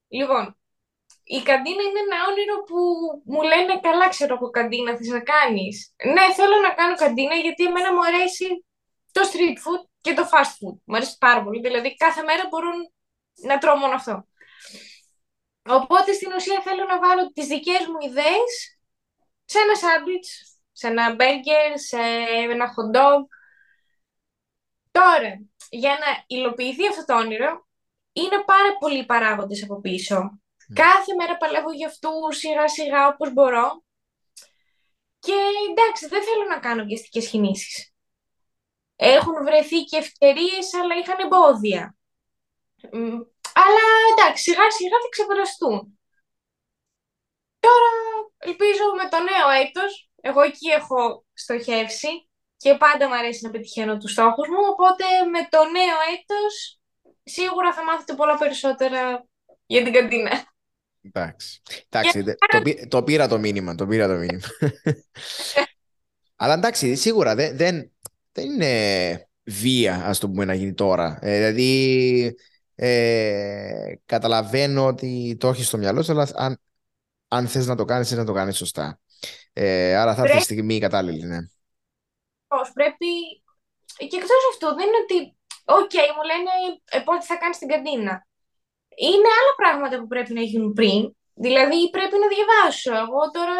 Λοιπόν, η καντίνα είναι ένα όνειρο που μου λένε καλά ξέρω από καντίνα θες να κάνεις. Ναι, θέλω να κάνω καντίνα γιατί εμένα μου αρέσει το street food και το fast food. Μου αρέσει πάρα πολύ. Δηλαδή κάθε μέρα μπορούν να τρώω μόνο αυτό. Οπότε στην ουσία θέλω να βάλω τις δικές μου ιδέες σε ένα σάντουιτς, σε ένα μπέργκερ, σε ένα hot dog. Τώρα, για να υλοποιηθεί αυτό το όνειρο, είναι πάρα πολλοί παράγοντες από πίσω. Κάθε μέρα παλεύω για αυτούς σιγά σιγά όπως μπορώ. Και εντάξει, δεν θέλω να κάνω βιαστικές κινήσεις. Έχουν βρεθεί και ευκαιρίες, αλλά είχαν εμπόδια. Αλλά εντάξει, σιγά σιγά θα ξεπεραστούν. Τώρα ελπίζω με το νέο έτος, εγώ εκεί έχω στοχεύσει, και πάντα μου αρέσει να πετυχαίνω τους στόχους μου, οπότε με το νέο έτος σίγουρα θα μάθετε πολλά περισσότερα για την καντίνα. Εντάξει. εντάξει το, το, πήρα το μήνυμα, το πήρα το μήνυμα. Αλλά εντάξει, σίγουρα δεν, δεν, δεν είναι βία, ας το πούμε, να γίνει τώρα. Ε, δηλαδή, ε, καταλαβαίνω ότι το έχεις στο μυαλό σου, αλλά αν, αν θες να το κάνεις, να το κάνεις σωστά. Ε, άρα θα έρθει η στιγμή κατάλληλη, ναι πρέπει. Και εκτός αυτού, δεν είναι ότι. Ok, okay, μου λένε ε, πότε θα κάνεις την καντίνα. Είναι άλλα πράγματα που πρέπει να γίνουν πριν. Δηλαδή, πρέπει να διαβάσω. Εγώ τώρα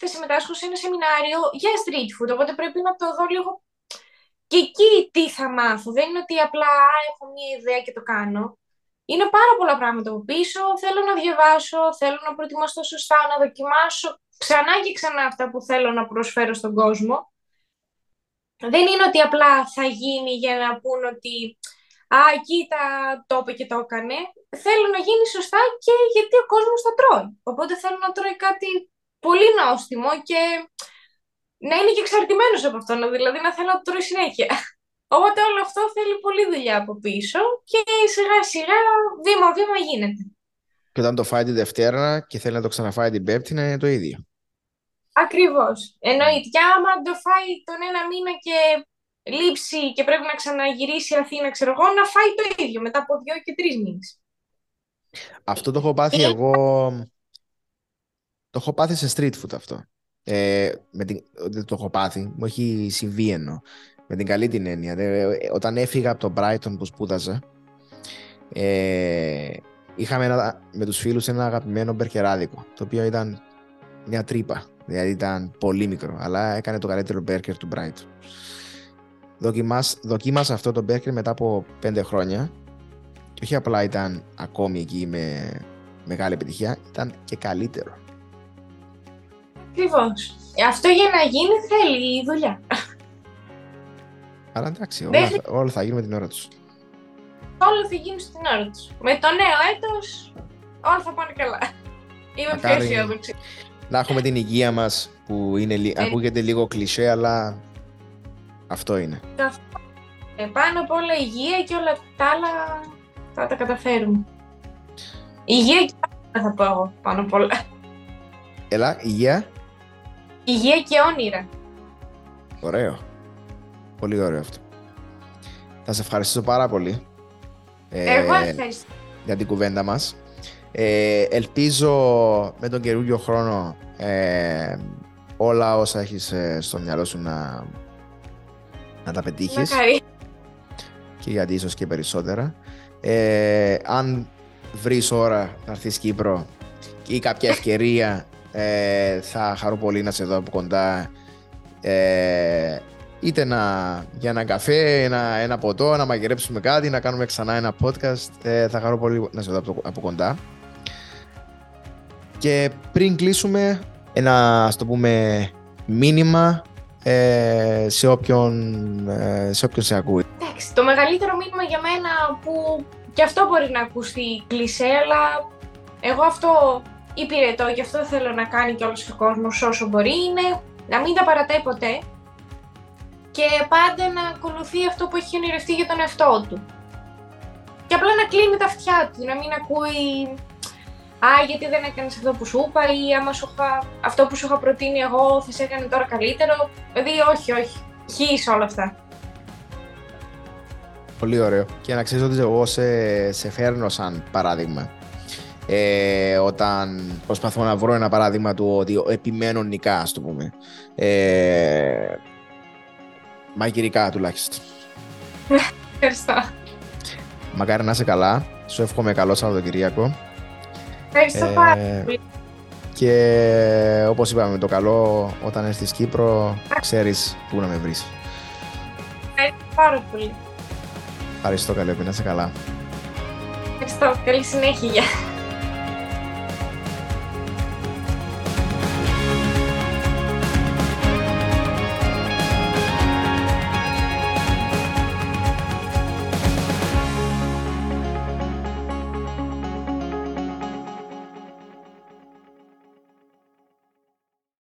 θα συμμετάσχω σε ένα σεμινάριο για street food, οπότε πρέπει να το δω λίγο και εκεί τι θα μάθω. Δεν είναι ότι απλά έχω μία ιδέα και το κάνω. Είναι πάρα πολλά πράγματα από πίσω. Θέλω να διαβάσω, θέλω να προετοιμαστώ σωστά, να δοκιμάσω ξανά και ξανά αυτά που θέλω να προσφέρω στον κόσμο δεν είναι ότι απλά θα γίνει για να πούν ότι «Α, κοίτα, το είπε και το έκανε». Θέλω να γίνει σωστά και γιατί ο κόσμος θα τρώει. Οπότε θέλω να τρώει κάτι πολύ νόστιμο και να είναι και εξαρτημένος από αυτό, δηλαδή να θέλω να το τρώει συνέχεια. Οπότε όλο αυτό θέλει πολλή δουλειά από πίσω και σιγά σιγά, βήμα-βήμα γίνεται. Και όταν το φάει τη Δευτέρα και θέλει να το ξαναφάει την Πέμπτη, να είναι το ίδιο. Ακριβώς. Εννοείται. Και άμα το φάει τον ένα μήνα και λείψει και πρέπει να ξαναγυρίσει η Αθήνα, ξέρω εγώ, να φάει το ίδιο μετά από δύο και τρεις μήνες. Αυτό το έχω πάθει εγώ. Το έχω πάθει σε street food αυτό. Ε, με την, δεν το έχω πάθει, μου έχει συμβεί εννοώ. Με την καλή την έννοια. όταν έφυγα από το Brighton που σπούδαζα, ε, είχαμε ένα, με τους φίλους ένα αγαπημένο μπερκεράδικο, το οποίο ήταν μια τρύπα, δηλαδή ήταν πολύ μικρό, αλλά έκανε το καλύτερο μπέρκερ του Brighton. Δοκιμάς, δοκίμασα αυτό το μπέρκερ μετά από πέντε χρόνια και όχι απλά ήταν ακόμη εκεί με μεγάλη επιτυχία, ήταν και καλύτερο. Ακριβώς. Αυτό για να γίνει θέλει δουλειά. Αλλά εντάξει, όλα, Δεν- όλα θα γίνουν με την ώρα τους. Όλα θα γίνουν στην ώρα τους. Με το νέο έτος όλα θα πάνε καλά. Είμαι πιο Μακάρι. αισιόδοξη. Να έχουμε την υγεία μας που είναι, λι- Ε. ακούγεται λίγο κλισέ, αλλά αυτό είναι. Ε, πάνω απ' όλα υγεία και όλα τα άλλα θα τα καταφέρουμε. Υγεία και όνειρα θα πω εγώ πάνω απ' όλα. Έλα, υγεία. Υγεία και όνειρα. Ωραίο. Πολύ ωραίο αυτό. Θα σε ευχαριστήσω πάρα πολύ ε, Εγώ ευχαριστώ. για την κουβέντα μας. Ε, ελπίζω με τον καινούργιο χρόνο ε, όλα όσα έχεις ε, στο μυαλό σου να, να τα πετύχεις Μακάρι. και γιατί ίσως και περισσότερα. Ε, αν βρεις ώρα να έρθεις Κύπρο ή κάποια ευκαιρία ε, θα χαρώ πολύ να σε δω από κοντά ε, είτε να, για ένα καφέ, ένα, ένα ποτό, να μαγειρέψουμε κάτι, να κάνουμε ξανά ένα podcast. Ε, θα χαρώ πολύ να σε δω από, από κοντά. Και πριν κλείσουμε, ένα ας το πούμε μήνυμα ε, σε, όποιον, ε, σε όποιον σε ακούει. Εντάξει, το μεγαλύτερο μήνυμα για μένα που και αυτό μπορεί να ακουστεί κλισέ, αλλά εγώ αυτό υπηρετώ και αυτό θέλω να κάνει και όλος ο κόσμος όσο μπορεί είναι να μην τα παρατάει ποτέ και πάντα να ακολουθεί αυτό που έχει ονειρευτεί για τον εαυτό του. Και απλά να κλείνει τα αυτιά του, να μην ακούει «Α, γιατί δεν έκανες αυτό που σου είπα» ή «Άμα σου είχα, αυτό που σου είχα προτείνει εγώ θα σε έκανε τώρα καλύτερο». Δηλαδή, όχι, όχι. Χει σε όλα αυτά. Πολύ ωραίο. Και να ξέρεις ότι εγώ σε, σε φέρνω σαν παράδειγμα. Ε, όταν προσπαθώ να βρω ένα παράδειγμα του ότι επιμένω νικά, ας το πούμε. Ε, μαγειρικά τουλάχιστον. Ευχαριστώ. Μακάρι να είσαι καλά. Σου εύχομαι καλό Σαββατοκυριακό. Ευχαριστώ Ε, πάρα πολύ. Και όπως είπαμε, το καλό όταν έρθεις Κύπρο, ξέρεις πού να με βρεις. Ευχαριστώ πάρα πολύ. Ευχαριστώ καλή, να είσαι καλά. Ευχαριστώ. Καλή συνέχεια.